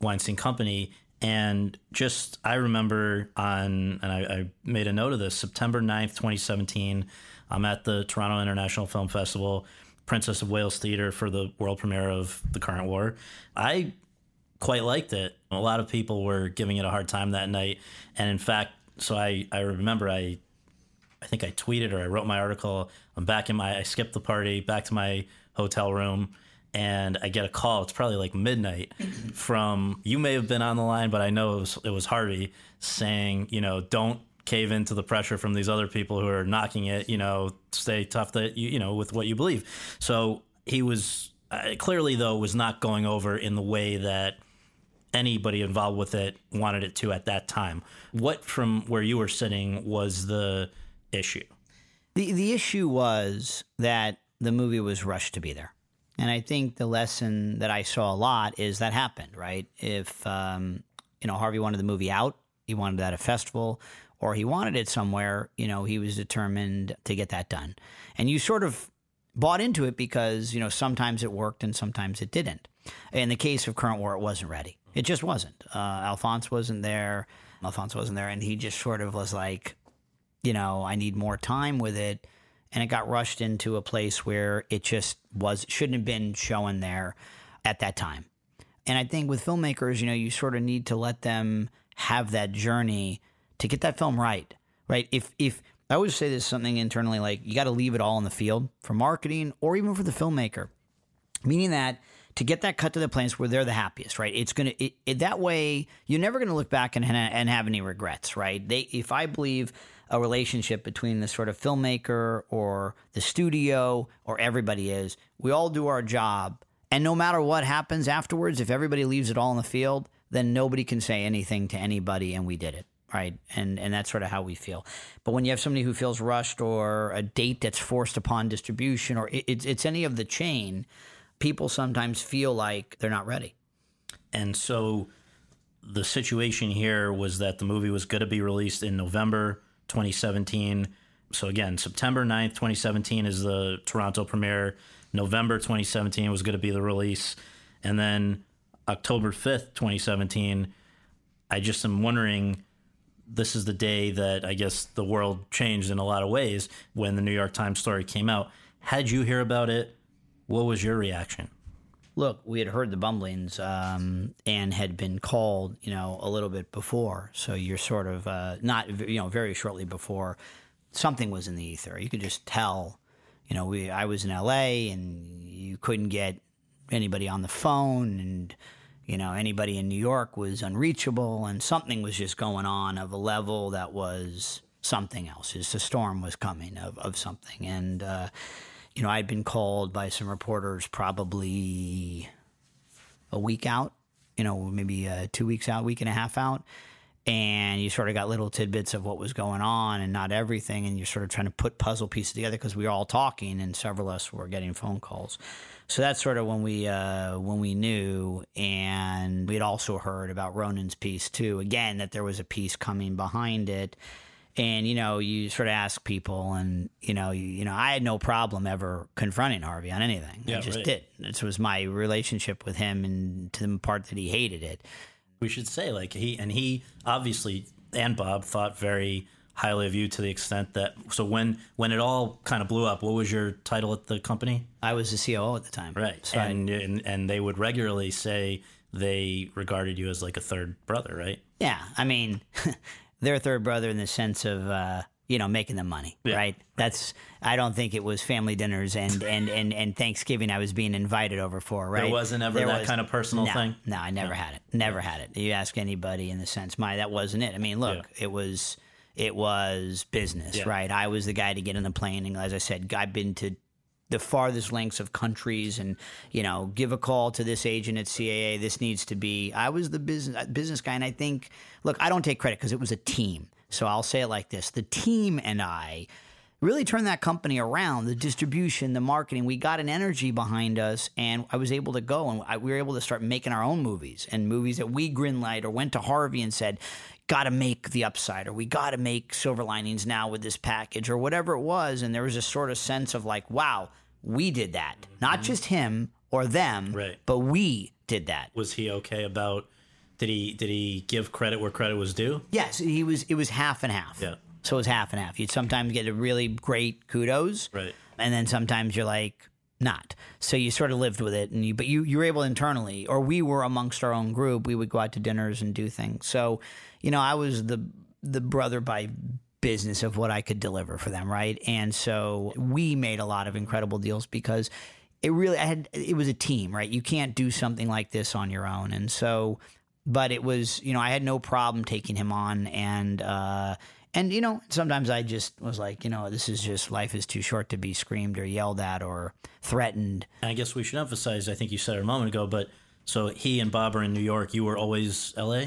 Weinstein Company. And just, I remember on, and I, I, made a note of this, September 9th, 2017, I'm at the Toronto International Film Festival, Princess of Wales Theater for the world premiere of The Current War. I quite liked it. A lot of people were giving it a hard time that night. And in fact, so I, I remember I I think I tweeted or I wrote my article. I'm back in my I skipped the party, back to my hotel room and I get a call. It's probably like midnight [LAUGHS] from you may have been on the line, but I know it was, it was Harvey saying, you know, don't cave into the pressure from these other people who are knocking it. You know, stay tough that you you know with what you believe. So he was uh, clearly though was not going over in the way that anybody involved with it wanted it to at that time. What from where you were sitting was the issue? The the issue was that the movie was rushed to be there. And I think the lesson that I saw a lot is that happened, right? If, um, you know, Harvey wanted the movie out, he wanted it at a festival, or he wanted it somewhere, you know, he was determined to get that done. And you sort of bought into it because, you know, sometimes it worked and sometimes it didn't. In the case of Current War, it wasn't ready. It just wasn't. Uh, Alfonso wasn't there. Alfonso wasn't there. And he just sort of was like, you know, I need more time with it and it got rushed into a place where it just was shouldn't have been shown there at that time. And I think with filmmakers, you know, you sort of need to let them have that journey to get that film right. Right? If if I always say this something internally like you got to leave it all in the field for marketing or even for the filmmaker. Meaning that to get that cut to the place where they're the happiest, right? It's gonna it, it, that way you're never gonna look back and and have any regrets, right? They if I believe a relationship between the sort of filmmaker or the studio or everybody is. We all do our job. And no matter what happens afterwards, if everybody leaves it all in the field, then nobody can say anything to anybody and we did it. Right. And and that's sort of how we feel. But when you have somebody who feels rushed or a date that's forced upon distribution or it, it's, it's any of the chain, people sometimes feel like they're not ready. And so the situation here was that the movie was going to be released in November 2017. so again, September 9th, 2017 is the Toronto premiere. November 2017 was going to be the release. And then October 5th, 2017, I just am wondering this is the day that I guess the world changed in a lot of ways when the New York Times story came out. Had you hear about it? What was your reaction? Look, we had heard the bumblings um, and had been called, you know, a little bit before. So you're sort of uh, not, you know, very shortly before something was in the ether. You could just tell. You know, we I was in L.A. and you couldn't get anybody on the phone, and you know anybody in New York was unreachable, and something was just going on of a level that was something else. Just a storm was coming of of something, and. Uh, you know, I'd been called by some reporters probably a week out, you know, maybe uh, two weeks out, week and a half out. And you sort of got little tidbits of what was going on and not everything. And you're sort of trying to put puzzle pieces together because we were all talking and several of us were getting phone calls. So that's sort of when we uh, when we knew, and we had also heard about Ronan's piece too. Again, that there was a piece coming behind it, and you know you sort of ask people and you know you, you know i had no problem ever confronting harvey on anything. Yeah, i just right. did this was my relationship with him and to the part that he hated it. We should say like he and he obviously and Bob thought very highly of you to the extent that so when when it all kind of blew up what was your title at the company? I was the coo at the time. Right. So I- and, and and they would regularly say they regarded you as like a third brother right? Yeah. I mean [LAUGHS] they're a third brother in the sense of uh you know making the money Yeah. right? That's i don't think it was family dinners and and and, and thanksgiving i was being invited over for right? It wasn't ever that kind of personal no, thing? no i never had it. Never had it. You ask anybody in the sense my that wasn't it. I mean look it was it was business Yeah. right? I was the guy to get in the plane and as i said i've been to the farthest lengths of countries and you know give a call to this agent at CAA this needs to be. I was the business uh, business guy and I think look I don't take credit because it was a team. So I'll say it like this the team and I really turned that company around the distribution the marketing. We got an energy behind us and I was able to go and I, we were able to start making our own movies and movies that we greenlight or went to Harvey and said got to make the upside or we got to make silver linings now with this package or whatever it was and there was a sort of sense of like wow we did that not just him or them Mm-hmm. Right. but we did that was he okay about did he did he give credit where credit was due yes he was it was half and half Yeah. so it was half and half you'd sometimes get a really great kudos Right. and then sometimes you're like not. So you sort of lived with it and you but you you were able internally or we were amongst our own group. We would go out to dinners and do things. So you know i was the the brother by business of what i could deliver for them right? And so we made a lot of incredible deals because it really I had it was a team right? You can't do something like this on your own. And so but it was you know i had no problem taking him on and uh and you know sometimes i just was like you know this is just life is too short to be screamed or yelled at or threatened And I guess we should emphasize, I think you said it a moment ago, but so he and Bob are in New York. You were always LA?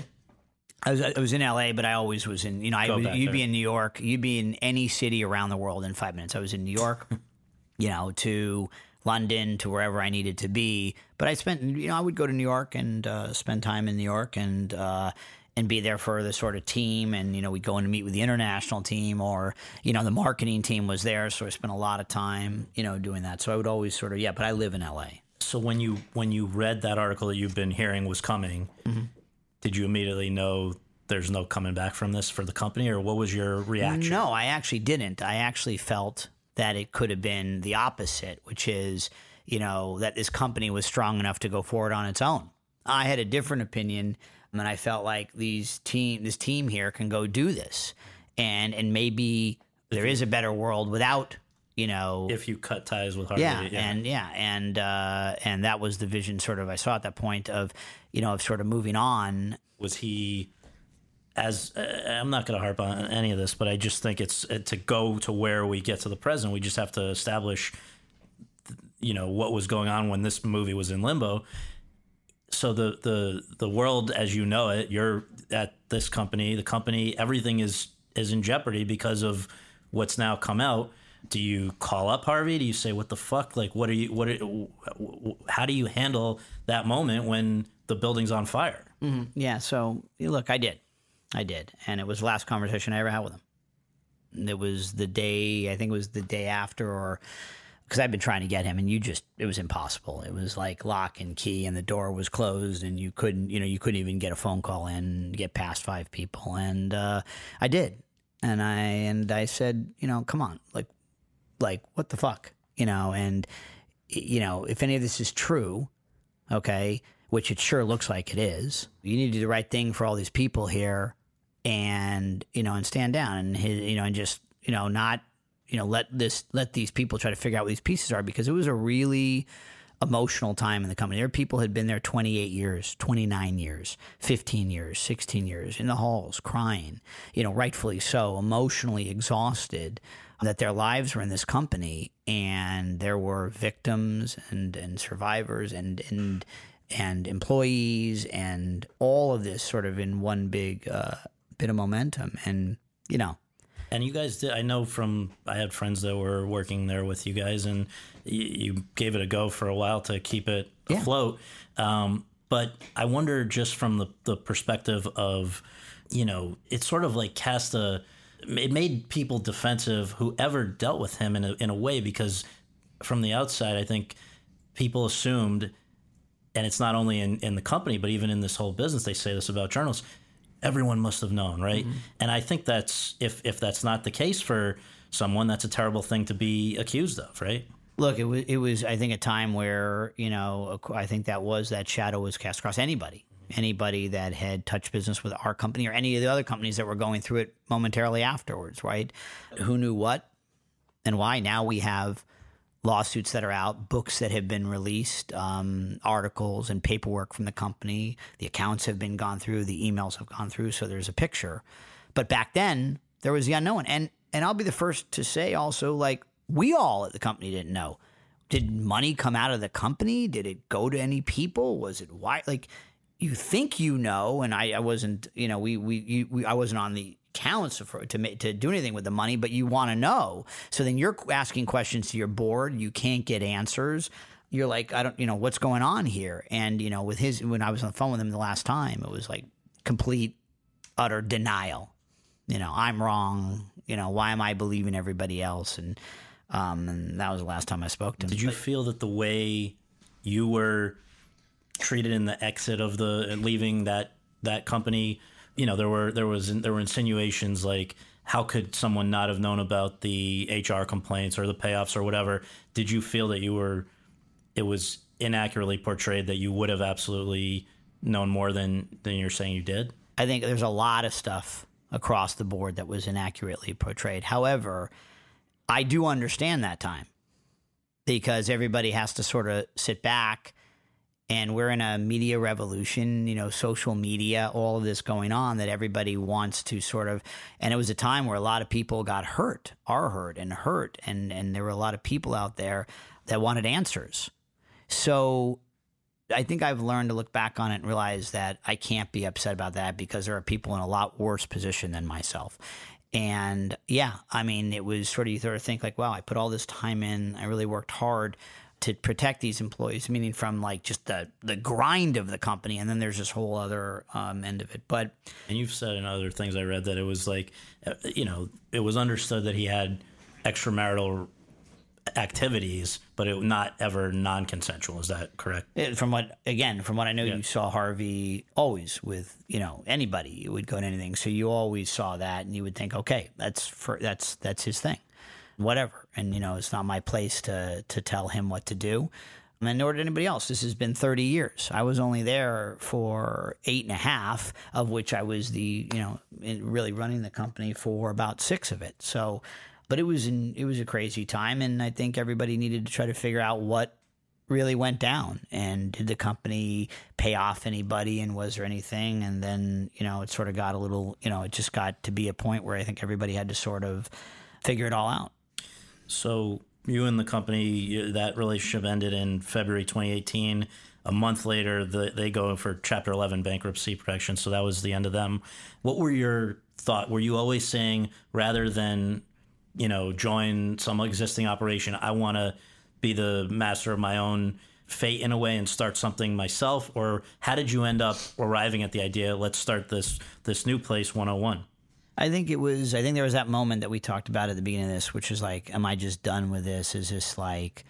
I was, I was in LA, but I always was in, you know, I, Go was- back you'd there. be in New York, you'd be in any city around the world in five minutes. I was in New York, [LAUGHS] you know, to London, to wherever I needed to be. But I spent, you know, I would go to New York and uh, spend time in New York and, uh, and be there for the sort of team. And, you know, we'd go in to meet with the international team or, you know, the marketing team was there. So I spent a lot of time, you know, doing that. So I would always sort of, yeah, but I live in LA. So when you when you read that article that you've been hearing was coming, mm-hmm. did you immediately know there's no coming back from this for the company, or what was your reaction? No, I actually didn't. I actually felt that it could have been the opposite, which is, you know, that this company was strong enough to go forward on its own. I had a different opinion, and I felt like these team, this team here can go do this, and and maybe there is a better world without, you know, If you cut ties with Harvey, yeah, and yeah, and uh, and that was the vision, sort of. I saw at that point of, you know, of sort of moving on. was he as uh, I'm not going to harp on any of this, but I just think it's uh, to go to where we get to the present. We just have to establish, you know, what was going on when this movie was in limbo. So the the the world as you know it, you're at this company. The company, everything is is in jeopardy because of what's now come out. Do you call up Harvey? Do you say what the fuck? Like, what are you? What? Are, how do you handle that moment when the building's on fire? Mm-hmm. Yeah, so look, I did, I did, and it was the last conversation I ever had with him. It was the day, I think it was the day after, or because I've been trying to get him, and you just, it was impossible. It was like lock and key, and the door was closed, and you couldn't, you know, you couldn't even get a phone call in, get past five people. And uh, I did. And I, and I said, you know, come on, like, like, what the fuck? You know, and, you know, if any of this is true, okay, which it sure looks like it is, you need to do the right thing for all these people here and you know and stand down and you know and just you know not you know let this let these people try to figure out what these pieces are because it was a really emotional time in the company. There people had been there 28 years, 29 years, 15 years, 16 years in the halls crying, you know, rightfully so, emotionally exhausted that their lives were in this company and there were victims and, and survivors and, and, and employees and all of this sort of in one big uh, bit of momentum. And, you know, and you guys did. I know from I had friends that were working there with you guys, and you, you gave it a go for a while to keep it Yeah. afloat. Um, but I wonder, just from the the perspective of, you know, it sort of like cast a. It made people defensive whoever dealt with him in a in a way because from the outside, I think people assumed, and it's not only in, in the company, but even in this whole business, they say this about journalists. Everyone must have known, right? Mm-hmm. And I think that's if if that's not the case for someone, that's a terrible thing to be accused of, right? look, it was, it was, I think, a time where, you know, I think that was that shadow was cast across anybody. Anybody that had touched business with our company or any of the other companies that were going through it momentarily afterwards, right? Who knew what and why? Now we have lawsuits that are out, books that have been released, um, articles and paperwork from the company. The accounts have been gone through, the emails have gone through, so there's a picture. But back then, there was the unknown, and and I'll be the first to say also, like we all at the company didn't know. Did money come out of the company? Did it go to any people? Was it why? Like you think you know, and I, I wasn't. You know, we we, you, we I wasn't on the accounts for, to to do anything with the money, but you want to know. So then you're asking questions to your board. You can't get answers. You're like, I don't, you know, what's going on here? And you know, with his, when I was on the phone with him the last time, it was like complete, utter denial. You know, I'm wrong. You know, why am I believing everybody else? And um, and that was the last time I spoke to him. Did you feel that the way you were treated in the exit of the leaving that that company, you know, there were there was there were insinuations like how could someone not have known about the HR complaints or the payoffs or whatever? Did you feel that you were it was inaccurately portrayed that you would have absolutely known more than than you're saying you did? I think there's a lot of stuff across the board that was inaccurately portrayed. However, I do understand that time because everybody has to sort of sit back and we're in a media revolution, you know, social media, all of this going on that everybody wants to sort of and it was a time where a lot of people got hurt, are hurt and hurt and and there were a lot of people out there that wanted answers. So I think I've learned to look back on it and realize that I can't be upset about that because there are people in a lot worse position than myself. And yeah, I mean, it was sort of you sort of think like, wow, I put all this time in, I really worked hard to protect these employees, meaning from like just the the grind of the company, and then there's this whole other um, end of it. But And you've said in other things I read that it was like, uh, you know, it was understood that he had extramarital activities, but it not ever non-consensual. Is that correct? it- from what again, from what I know, Yeah. you saw Harvey always with you know anybody you would go to anything, so you always saw that, and you would think, okay, that's for that's that's his thing, whatever. And you know, it's not my place to to tell him what to do. And nor did anybody else. This has been 30 years. I was only there for eight and a half, of which I was the, you know, really running the company for about six of it. So, but it was in, it was a crazy time, and I think everybody needed to try to figure out what really went down and did the company pay off anybody and was there anything and then you know it sort of got a little you know it just got to be a point where i think everybody had to sort of figure it all out So you and the company, that relationship ended in February 2018. A month later, the, they go for Chapter 11 bankruptcy protection. So that was the end of them. What were your thought? Were you always saying rather than, you know, join some existing operation, I want to be the master of my own fate in a way and start something myself? Or how did you end up arriving at the idea? Let's start this this new place 101. I think it was. I think there was that moment that we talked about at the beginning of this, which is like, am I just done with this? Is this like,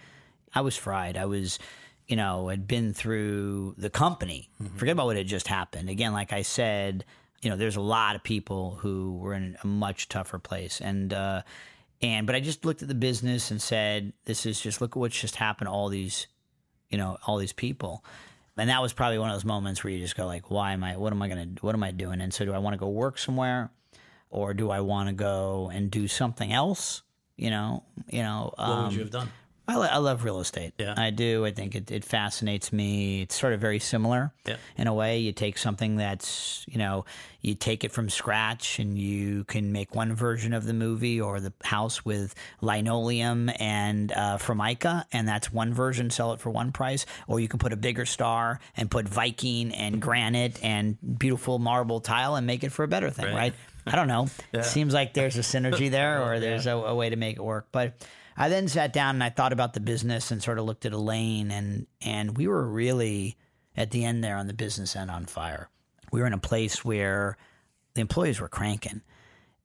I was fried. I was, you know, had been through the company. Mm-hmm. Forget about what had just happened. Again, like I said, you know, there's a lot of people who were in a much tougher place, and uh, and but I just looked at the business and said, this is just look at what's just happened. All these, you know, all these people. And that was probably one of those moments where you just go like, why am I? What am I gonna? What am I doing? And so, do I want to go work somewhere? Or do I want to go and do something else? You know, you know. Um, what would you have done? I, I love real estate. Yeah. I do. I think it, it fascinates me. It's sort of very similar yeah. in a way. You take something that's, you know, you take it from scratch and you can make one version of the movie or the house with linoleum and uh, formica, and that's one version, sell it for one price. Or you can put a bigger star and put Viking and granite and beautiful marble tile and make it for a better thing, right? right? [LAUGHS] I don't know. yeah. Seems like there's a synergy there, [LAUGHS] or there's yeah. a, a, way to make it work. But I then sat down and I thought about the business and sort of looked at Elaine, and and we were really at the end there on the business end on fire. We were in a place where the employees were cranking.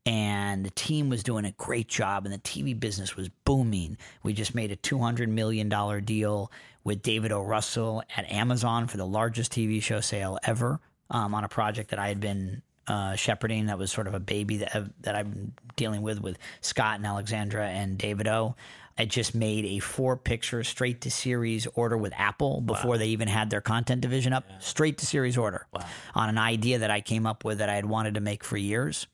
And the team was doing a great job, and the TV business was booming. We just made a $200 million deal with David O. Russell at Amazon for the largest TV show sale ever um, on a project that I had been uh, shepherding. That was sort of a baby that I've, that I'm dealing with with Scott and Alexandra and David O. I just made a four picture straight to series order with Apple before wow. they even had their content division up. Yeah. Straight to series order wow. on an idea that I came up with that I had wanted to make for years.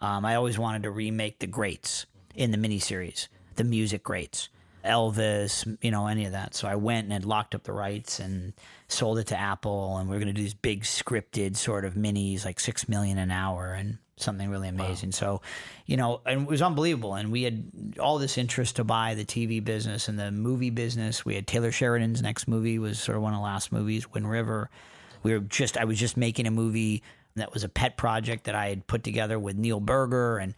Um, I always wanted to remake the greats in the miniseries, the music greats. Elvis, you know, any of that. So I went and had locked up the rights and sold it to Apple, and we are going to do these big scripted sort of minis, like six million an hour, and something really amazing. Wow. So, you know, and it was unbelievable. And we had all this interest to buy the TV business and the movie business. We had Taylor Sheridan's next movie was sort of one of the last movies, Wind River. We were just, I was just making a movie that was a pet project that I had put together with Neil Burger and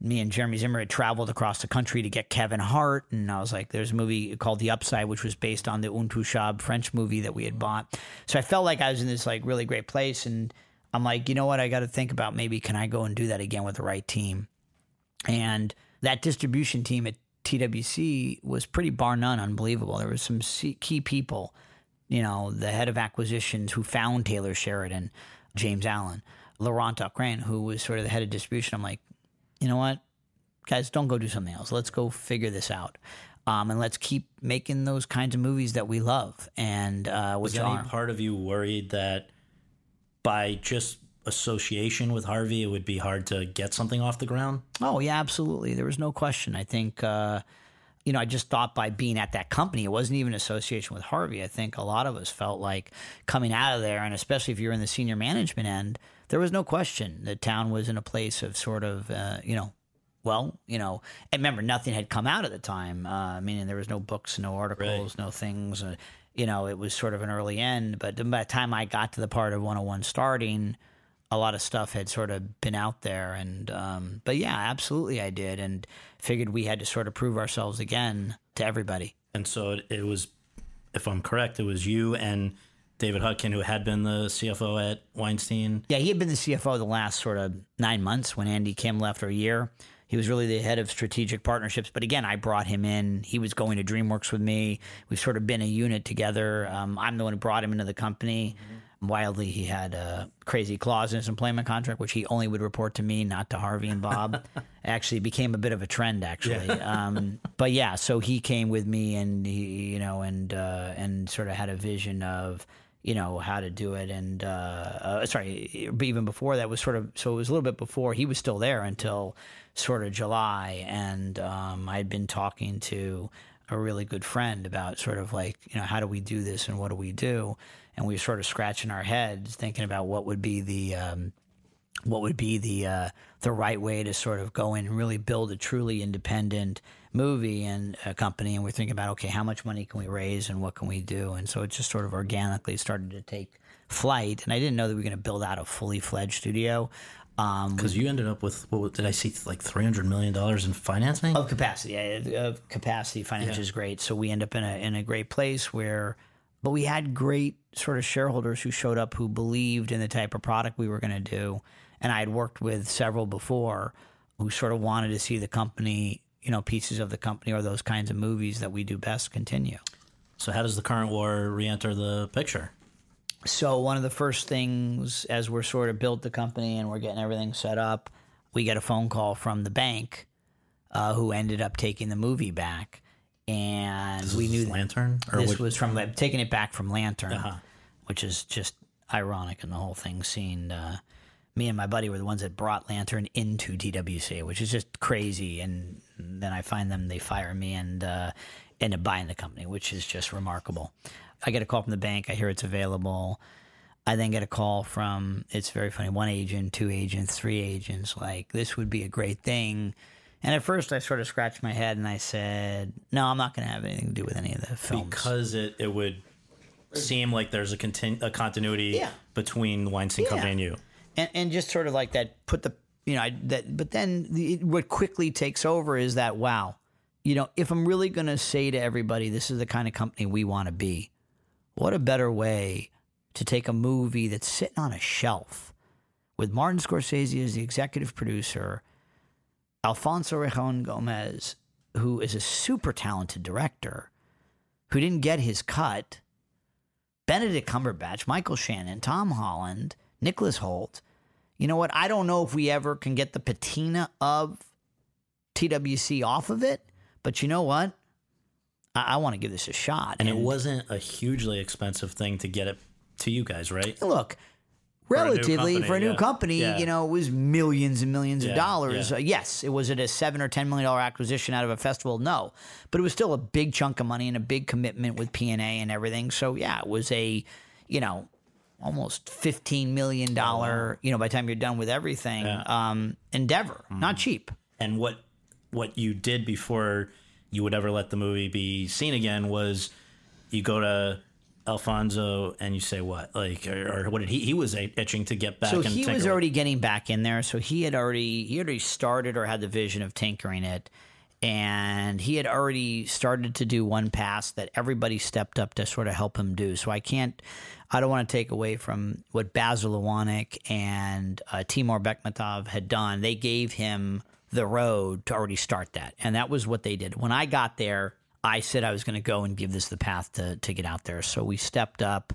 me and Jeremy Zimmer had traveled across the country to get Kevin Hart, and I was like, "There's a movie called The Upside, which was based on the Untouchable French movie that we had bought." So I felt like I was in this like really great place, and I'm like, you know what? I got to think about maybe can I go and do that again with the right team, and that distribution team at TWC was pretty bar none unbelievable. There was some key people, you know, the head of acquisitions who found Taylor Sheridan, James Allen. Laurent Ocran, who was sort of the head of distribution, I'm like, you know what, guys, don't go do something else. Let's go figure this out. Um, and let's keep making those kinds of movies that we love. And uh, was any part of you worried that by just association with Harvey, it would be hard to get something off the ground? Oh yeah, absolutely. There was no question. I think. Uh, you know, I just thought by being at that company, it wasn't even association with Harvey. I think a lot of us felt like coming out of there, and especially if you're in the senior management end, there was no question the town was in a place of sort of, uh, you know, well, you know, and remember, nothing had come out at the time, uh, meaning there was no books, no articles, right. no things. Uh, you know, it was sort of an early end. But by the time I got to the part of 101 starting, a lot of stuff had sort of been out there. And, um, but yeah, absolutely I did. And figured we had to sort of prove ourselves again to everybody. And so it, it was, if I'm correct, it was you and David Hutkin, who had been the CFO at Weinstein. Yeah, he had been the CFO the last sort of nine months when Andy Kim left for a year. He was really the head of strategic partnerships. But again, I brought him in. He was going to DreamWorks with me. We've sort of been a unit together. Um, I'm the one who brought him into the company. Mm-hmm. Wildly, he had a crazy clause in his employment contract, which he only would report to me, not to Harvey and Bob. [LAUGHS] actually became a bit of a trend, actually. Yeah. [LAUGHS] um, but yeah, so he came with me, and he, you know, and uh, and sort of had a vision of you know how to do it. And uh, uh, sorry even before that was sort of so it was a little bit before he was still there until sort of july. And um, i'd been talking to a really good friend about sort of like you know how do we do this and what do we do? And we were sort of scratching our heads thinking about what would be the um, what would be the uh, the right way to sort of go in and really build a truly independent movie and a company and we're thinking about okay how much money can we raise and what can we do and so it just sort of organically started to take flight and i didn't know that we were going to build out a fully fledged studio because um, you ended up with what did I see like three hundred million dollars in financing of capacity? Yeah, of capacity. Finance yeah. is great, so we end up in a in a great place where, but we had great sort of shareholders who showed up who believed in the type of product we were going to do, and I had worked with several before who sort of wanted to see the company, you know, pieces of the company or those kinds of movies that we do best continue. So, how does the current war re-enter the picture? So, one of the first things as we're sort of built the company and we're getting everything set up, we get a phone call from the bank uh, who ended up taking the movie back. And This we knew Lantern, or this was from taking it back from Lantern, Uh-huh. which is just ironic in the whole thing. Seeing uh, me and my buddy were the ones that brought Lantern into TWC, which is just crazy. And then I find them, they fire me and uh, end up buying the company, which is just remarkable. I get a call from the bank. I hear it's available. I then get a call from, it's very funny, one agent, two agents, three agents, like, this would be a great thing. And at first, I sort of scratched my head and I said, no, I'm not going to have anything to do with any of the films. because it, it would seem like there's a, continu- a continuity Yeah. between the Weinstein Yeah. Company and you. And and just sort of like that put the you know I, that but then the, what quickly takes over is that wow you know if i'm really going to say to everybody this is the kind of company we want to be what a better way to take a movie that's sitting on a shelf with martin scorsese as the executive producer alfonso rejon gomez who is a super talented director who didn't get his cut benedict cumberbatch michael shannon tom holland nicholas hoult you know what? I don't know if we ever can get the patina of TWC off of it, but you know what? I, I want to give this a shot. And it wasn't a hugely expensive thing to get it to you guys, right? look a new relatively company, for a new yeah. company. Yeah. You know, it was millions and millions Yeah, of dollars. Uh, yes, it was it a seven or ten million dollar acquisition out of a festival. No, but it was still a big chunk of money and a big commitment with P and A and everything. So yeah, it was a you know almost fifteen million dollar. You know, by the time you're done with everything, Yeah. um, endeavor, not cheap. And what what you did before you would ever let the movie be seen again was you go to Alfonso and you say what like or, or what did he he was itching to get back So he tinker was already getting back in there. So he had already he already started or had the vision of tinkering it, and he had already started to do one pass that everybody stepped up to sort of help him do. So I can't, I don't want to take away from what Basil Iwanyk and uh, Timur Bekmambetov had done. They gave him the road to already start that, and that was what they did. When I got there, I said I was going to go and give this the path to to get out there. So we stepped up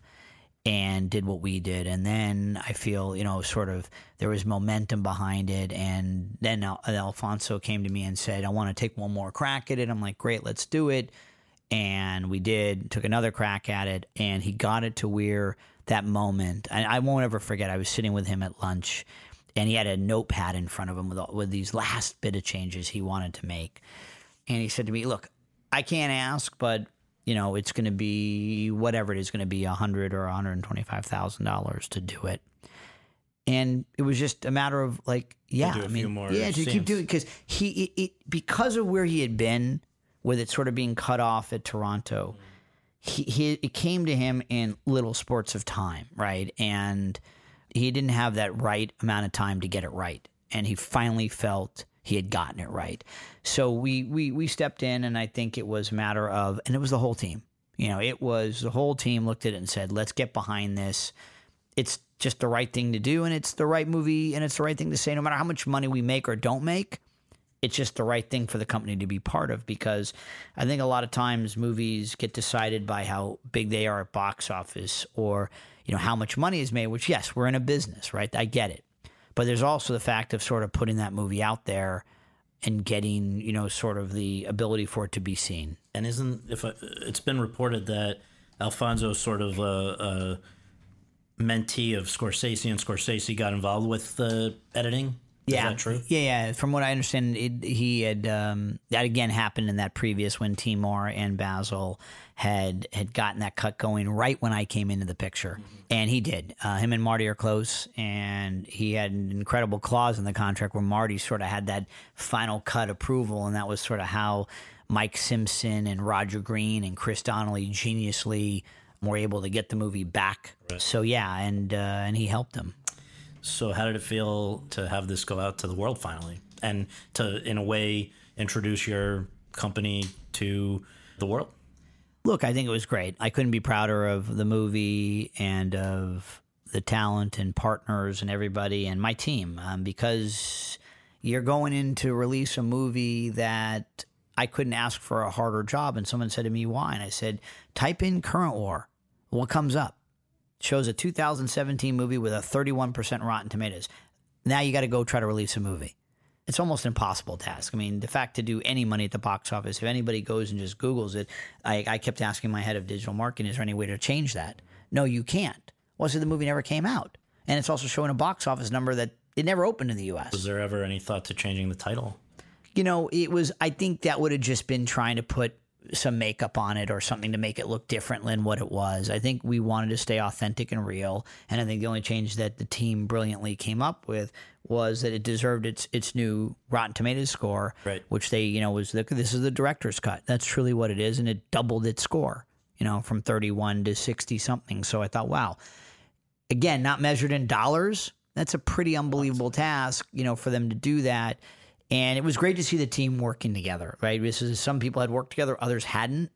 and did what we did. And then I feel, you know, sort of there was momentum behind it. And then Al- Alfonso came to me and said, I want to take one more crack at it. I'm like, great, let's do it. And we did, took another crack at it. And he got it to where that moment, and I won't ever forget, I was sitting with him at lunch and he had a notepad in front of him with, all- with these last bit of changes he wanted to make. And he said to me, look, I can't ask, but you know, it's going to be whatever it is going to be a hundred or one hundred and twenty five thousand dollars to do it. And it was just a matter of like, yeah, do a I few mean, more yeah, to keep doing because he it, it, because of where he had been with it sort of being cut off at Toronto. He, he it came to him in little spurts of time, right? And he didn't have that right amount of time to get it right, and he finally felt he had gotten it right. So we we we stepped in, and I think it was a matter of, and it was the whole team. You know, it was the whole team looked at it and said, "Let's get behind this." It's just the right thing to do, and it's the right movie, and it's the right thing to say. No matter how much money we make or don't make, it's just the right thing for the company to be part of because I think a lot of times movies get decided by how big they are at box office or you know how much money is made which yes we're in a business right? I get it. But there's also the fact of sort of putting that movie out there and getting you know sort of the ability for it to be seen. And isn't if I, it's been reported that Alfonso sort of a, a mentee of Scorsese, and Scorsese got involved with the editing? Is yeah, that true? Yeah, yeah. From what I understand, it, he had um, that again happened in that previous when Timur and Basil had had gotten that cut going right when I came into the picture, and he did. Uh, him and Marty are close, and he had an incredible clause in the contract where Marty sort of had that final cut approval, and that was sort of how Mike Simpson and Roger Green and Chris Donnelly geniusly were able to get the movie back. So yeah, and uh, and he helped them. So how did it feel to have this go out to the world finally, and to in a way introduce your company to the world? Look, I think it was great. I couldn't be prouder of the movie and of the talent and partners and everybody and my team um, because you're going in to release a movie that I couldn't ask for a harder job. And someone said to me, why? And I said, type in current war. What comes up? Shows a 2017 movie with a 31% Rotten Tomatoes. Now you got to go try to release a movie. It's almost an impossible task. I mean, the fact to do any money at the box office, if anybody goes and just Googles it, I, I kept asking my head of digital marketing, is there any way to change that? No, you can't. Well, so the movie never came out. And it's also showing a box office number that it never opened in the US. Was there ever any thought to changing the title? You know, it was, I think that would have just been trying to put some makeup on it or something to make it look different than what it was. I think we wanted to stay authentic and real. And I think the only change that the team brilliantly came up with was that it deserved its its new Rotten Tomatoes score, right. which they, you know, was the, this is the director's cut. That's truly what it is. And it doubled its score, you know, from 31 to 60 something. So I thought, wow. Again, not measured in dollars. That's a pretty unbelievable task, you know, for them to do that and it was great to see the team working together, right? This is some people had worked together, others hadn't.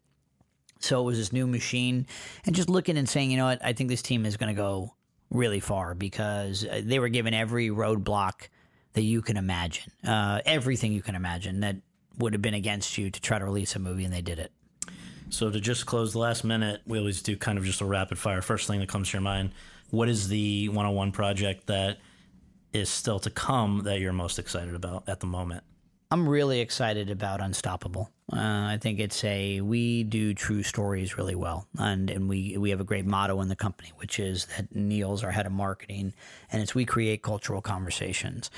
So it was this new machine. And just looking and saying, you know what, I think this team is going to go really far because uh, they were given every roadblock that you can imagine, uh, everything you can imagine that would have been against you to try to release a movie, and they did it. So to just close the last minute, we always do kind of just a rapid fire. First thing that comes to your mind, what is the 101 project that is still to come that you're most excited about at the moment? I'm really excited about Unstoppable. Uh, I think it's a we do true stories really well, and and we we have a great motto in the company, which is that Neil's our head of marketing, and it's we create cultural conversations,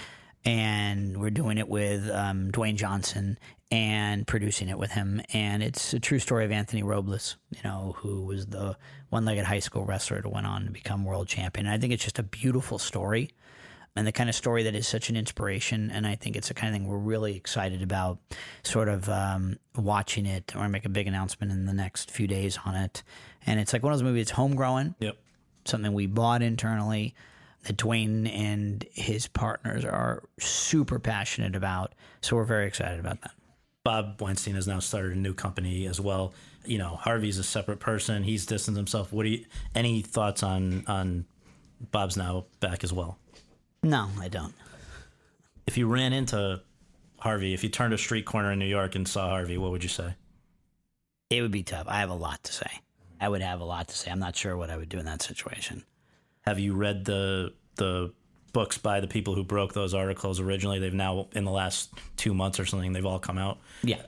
and we're doing it with um, Dwayne Johnson and producing it with him, and it's a true story of Anthony Robles, you know, who was the one-legged high school wrestler that went on to become world champion. And I think it's just a beautiful story and the kind of story that is such an inspiration. And I think it's the kind of thing we're really excited about, sort of um, watching it. We're make a big announcement in the next few days on it. And it's like one of those movies. It's homegrown. Yep. Something we bought internally that Dwayne and his partners are super passionate about. So we're very excited about that. Bob Weinstein has now started a new company as well. You know, Harvey's a separate person. He's distanced himself. What do you? Any thoughts on on Bob's now back as well? No, I don't. If you ran into Harvey, if you turned a street corner in New York and saw Harvey, what would you say? It would be tough. I have a lot to say. I would have a lot to say. I'm not sure what I would do in that situation. Have you read the the books by the people who broke those articles originally? They've now in the last two months or something, they've all come out. Yeah.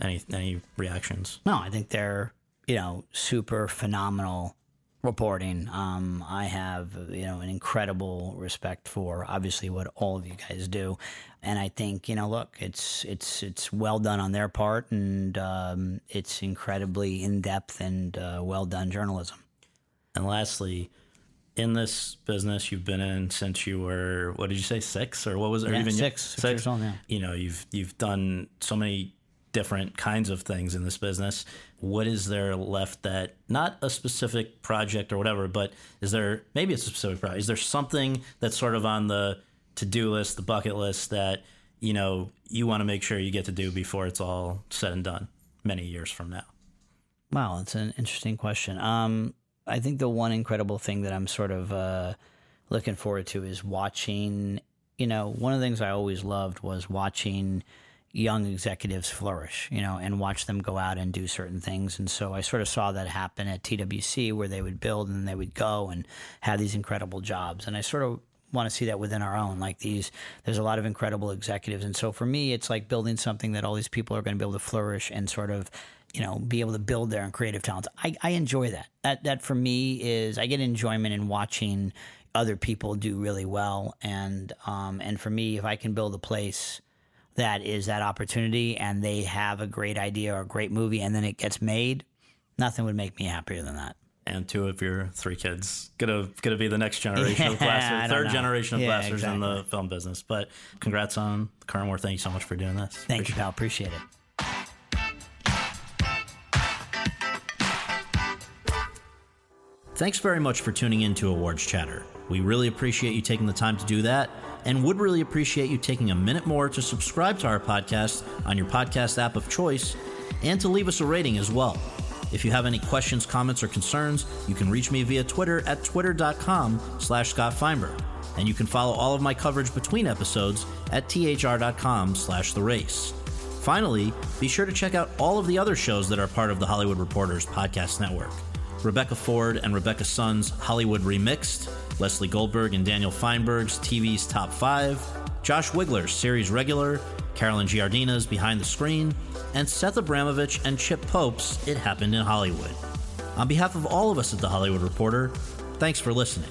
Any any reactions? No, I think they're you know super phenomenal reporting. Um, I have you know an incredible respect for obviously what all of you guys do, and I think you know look, it's it's it's well done on their part, and um, it's incredibly in depth and uh, well done journalism. And lastly, in this business you've been in since you were what did you say six or what was it? Yeah, even six, six years old, yeah. You know you've you've done so many different kinds of things in this business. What is there left that not a specific project or whatever, but is there maybe a specific project? Is there something that's sort of on the to do list, the bucket list that you know you want to make sure you get to do before it's all said and done many years from now? Wow, it's an interesting question. Um, I think the one incredible thing that I'm sort of uh, looking forward to is watching. You know, one of the things I always loved was watching young executives flourish, you know, and watch them go out and do certain things. And so I sort of saw that happen at TWC where they would build and they would go and have these incredible jobs. And I sort of want to see that within our own. Like these, there's a lot of incredible executives. And so for me, it's like building something that all these people are going to be able to flourish and sort of, you know, be able to build their creative talents. I, I enjoy that. That, that for me is, I get enjoyment in watching other people do really well. And, um, and for me, if I can build a place, that is that opportunity and they have a great idea or a great movie and then it gets made, nothing would make me happier than that. And two of your three kids gonna gonna be the next generation [LAUGHS] Yeah, of Glassers, third know. generation of Yeah, Glassers in the film business. But congrats on the current war. Thank you so much for doing this. Thank you, pal. Appreciate it. Thanks very much for tuning in to Awards Chatter. We really appreciate you taking the time to do that and would really appreciate you taking a minute more to subscribe to our podcast on your podcast app of choice and to leave us a rating as well. If you have any questions, comments, or concerns, you can reach me via Twitter at twitter.com slash Scott Feinberg. And you can follow all of my coverage between episodes at thr.com slash the race. Finally, be sure to check out all of the other shows that are part of the Hollywood Reporters podcast network. Rebecca Ford and Rebecca Sun's Hollywood Remixed, Lesley Goldberg and Daniel Fienberg's TV's Top 5, Josh Wigler's Series Regular, Carolyn Giardina's Behind the Screen, and Seth Abramovich and Chip Pope's It Happened in Hollywood. On behalf of all of us at The Hollywood Reporter, thanks for listening.